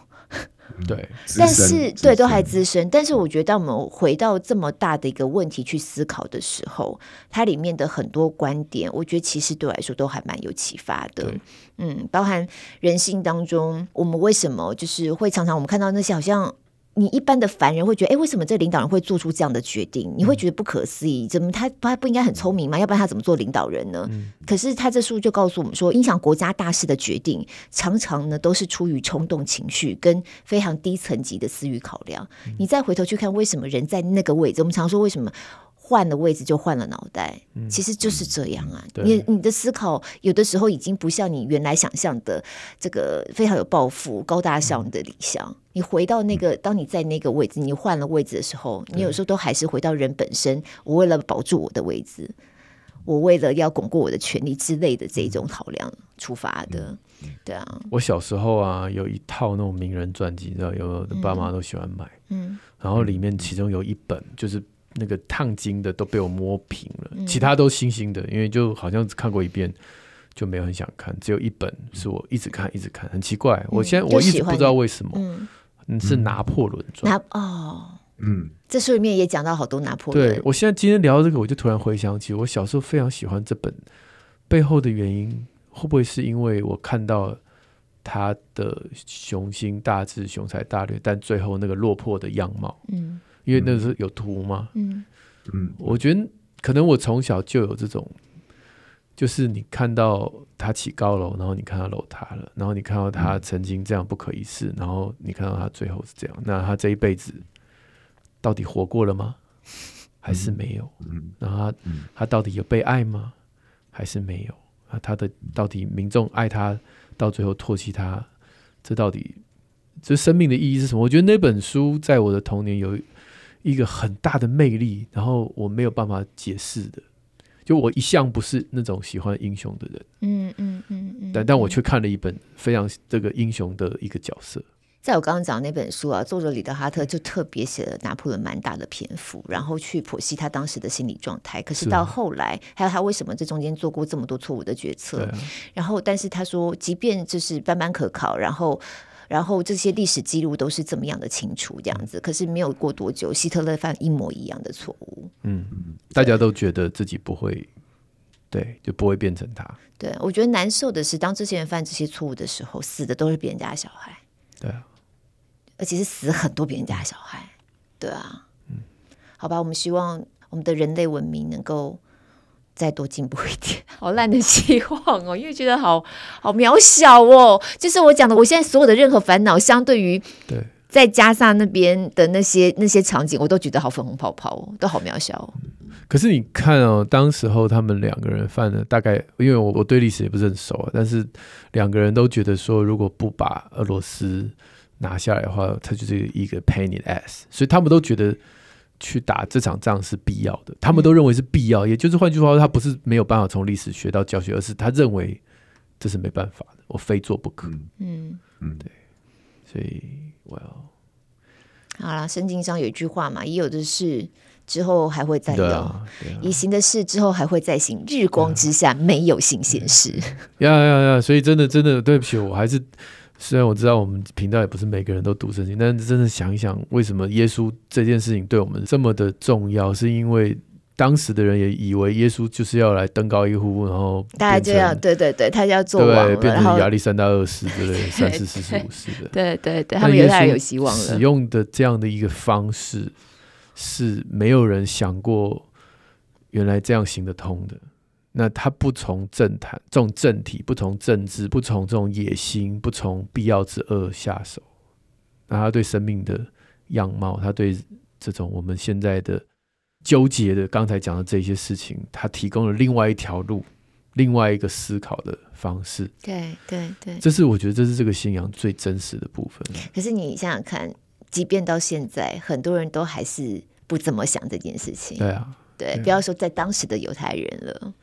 S2: 对，
S1: 但是对都还资深，但是我觉得当我们回到这么大的一个问题去思考的时候，它里面的很多观点，我觉得其实对我来说都还蛮有启发的。嗯，包含人性当中，我们为什么就是会常常我们看到那些好像。你一般的凡人会觉得，哎，为什么这领导人会做出这样的决定？你会觉得不可思议，怎么他他不应该很聪明吗？要不然他怎么做领导人呢？嗯、可是他这书就告诉我们说，影响国家大事的决定，常常呢都是出于冲动情绪跟非常低层级的私欲考量。嗯、你再回头去看，为什么人在那个位置？我们常说，为什么？换了位置就换了脑袋，其实就是这样啊。嗯、你你的思考有的时候已经不像你原来想象的这个非常有抱负、高大上的理想。嗯、你回到那个，当你在那个位置，你换了位置的时候，你有时候都还是回到人本身。我为了保住我的位置，我为了要巩固我的权利之类的这种考量出发的。对啊，
S2: 我小时候啊，有一套那种名人传记，你知道，有的爸妈都喜欢买。嗯，然后里面其中有一本就是。那个烫金的都被我摸平了，嗯、其他都新新的，因为就好像只看过一遍就没有很想看，只有一本是我一直看一直看，很奇怪。嗯、我现在我一直不知道为什么，嗯，是拿破仑传。拿
S1: 哦，嗯，这书里面也讲到好多拿破仑。
S2: 对，我现在今天聊这个，我就突然回想起我小时候非常喜欢这本，背后的原因会不会是因为我看到他的雄心大志、雄才大略，但最后那个落魄的样貌，嗯。因为那时候有图嘛，嗯嗯，我觉得可能我从小就有这种，就是你看到他起高楼，然后你看到楼塌了，然后你看到他曾经这样不可一世，然后你看到他最后是这样，那他这一辈子到底活过了吗？还是没有？嗯，然后他他到底有被爱吗？还是没有？啊，他的到底民众爱他，到最后唾弃他，这到底这生命的意义是什么？我觉得那本书在我的童年有。一个很大的魅力，然后我没有办法解释的，就我一向不是那种喜欢英雄的人，嗯嗯嗯嗯，但但我却看了一本非常这个英雄的一个角色。
S1: 在我刚刚讲那本书啊，作者里德哈特就特别写了拿破仑蛮大的篇幅，然后去剖析他当时的心理状态。可是到后来，还有他为什么这中间做过这么多错误的决策，然后但是他说，即便就是斑斑可考，然后。然后这些历史记录都是这么样的清楚，这样子。可是没有过多久，希特勒犯一模一样的错误。
S2: 嗯，大家都觉得自己不会，对，就不会变成他。
S1: 对，我觉得难受的是，当这些人犯这些错误的时候，死的都是别人家的小孩。
S2: 对啊，
S1: 而且是死很多别人家的小孩。对啊，嗯，好吧，我们希望我们的人类文明能够。再多进步一点，好烂的希望哦，因为觉得好好渺小哦。就是我讲的，我现在所有的任何烦恼，相对于对在加萨那边的那些那些场景，我都觉得好粉红泡泡哦，都好渺小哦。
S2: 可是你看哦，当时候他们两个人犯了大概，因为我我对历史也不是很熟啊，但是两个人都觉得说，如果不把俄罗斯拿下来的话，他就是一个 pain in ass，所以他们都觉得。去打这场仗是必要的，他们都认为是必要，嗯、也就是换句话说，他不是没有办法从历史学到教训，而是他认为这是没办法的，我非做不可。嗯嗯，对，所以我要
S1: 好了。圣经上有一句话嘛，已有的事之后还会再有，啊啊、已行的事之后还会再行，日光之下没有新鲜事。
S2: 呀呀呀！所以真的真的对不起，我还是。虽然我知道我们频道也不是每个人都读圣经，但是真的想一想，为什么耶稣这件事情对我们这么的重要？是因为当时的人也以为耶稣就是要来登高一呼，然后
S1: 大家就要对对对，他就要做王了，
S2: 变成亚历山大二世之类的三世四世五世的，
S1: 对对对，他们犹太人有希望了。
S2: 使用的这样的一个方式是没有人想过，原来这样行得通的。那他不从政坛、这种政体、不从政治、不从这种野心、不从必要之恶下手，那他对生命的样貌，他对这种我们现在的纠结的刚才讲的这些事情，他提供了另外一条路，另外一个思考的方式。
S1: 对对对，
S2: 这是我觉得这是这个信仰最真实的部分。
S1: 可是你想想看，即便到现在，很多人都还是不怎么想这件事情。
S2: 对啊，
S1: 对，不要说在当时的犹太人了。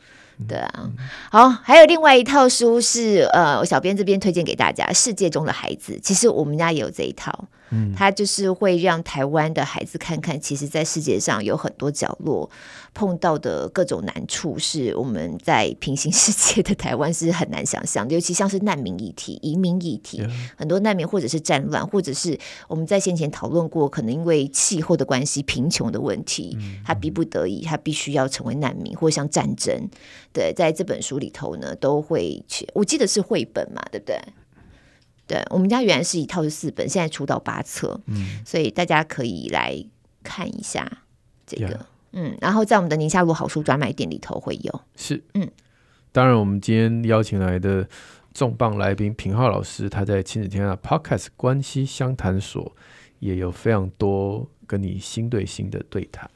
S1: 对啊，好，还有另外一套书是呃，我小编这边推荐给大家，《世界中的孩子》。其实我们家也有这一套，嗯，它就是会让台湾的孩子看看，其实，在世界上有很多角落。碰到的各种难处是我们在平行世界的台湾是很难想象的，尤其像是难民议题、移民议题，很多难民或者是战乱，或者是我们在先前讨论过，可能因为气候的关系、贫穷的问题，他逼不得已，他必须要成为难民，或者像战争。对，在这本书里头呢，都会去，我记得是绘本嘛，对不对？对，我们家原来是一套是四本，现在出到八册，嗯，所以大家可以来看一下这个。嗯，然后在我们的宁夏路好书专卖店里头会有。
S2: 是，嗯，当然，我们今天邀请来的重磅来宾平浩老师，他在亲子天下 Podcast 关系相谈所也有非常多跟你心对心的对谈，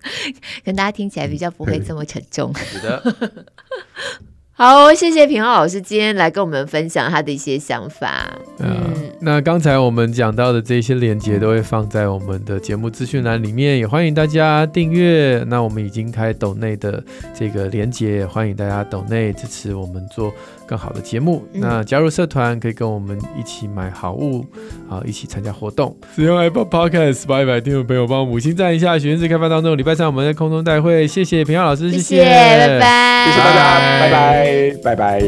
S1: 跟大家听起来比较不会这么沉重。
S2: 是的。
S1: 好，谢谢平浩老师今天来跟我们分享他的一些想法。
S2: 嗯，嗯，那刚才我们讲到的这些链接都会放在我们的节目资讯栏里面，也欢迎大家订阅。那我们已经开抖内的这个链接，欢迎大家抖内支持我们做更好的节目。嗯、那加入社团可以跟我们一起买好物啊，一起参加活动。使用 Apple Podcast，拜拜，听众朋友帮我五星赞一下。许愿池开发当中，礼拜三我们在空中带会，谢谢品皓老师，谢谢，
S1: 拜拜，
S3: 谢谢大家，拜拜。拜拜。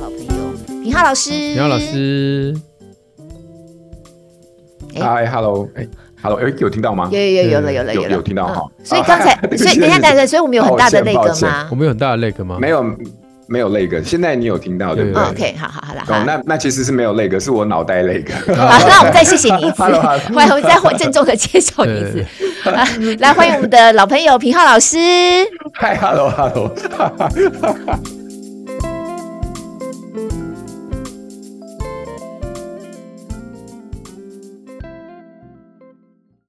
S1: 老朋友，品皓老师，
S2: 品皓老师。
S3: 嗨，Hello，哎，Hello，哎，有听到吗？
S1: 有有有有了有了
S3: 有有听到哈。
S1: 所以刚才，所以等一下，等一下，所以我们有很大的那个吗？
S2: 我们有很大的那个吗？
S3: 没有。没有那个，现在你有听到对不对
S1: ？OK，好好好了。
S3: 哦，那那其实是没有那个，是我脑袋那个。
S1: 好，那我们再谢谢你一次，欢迎 我们再郑重的介绍你一次。来欢迎我们的老朋友平浩老师。
S3: Hi，Hello，Hello。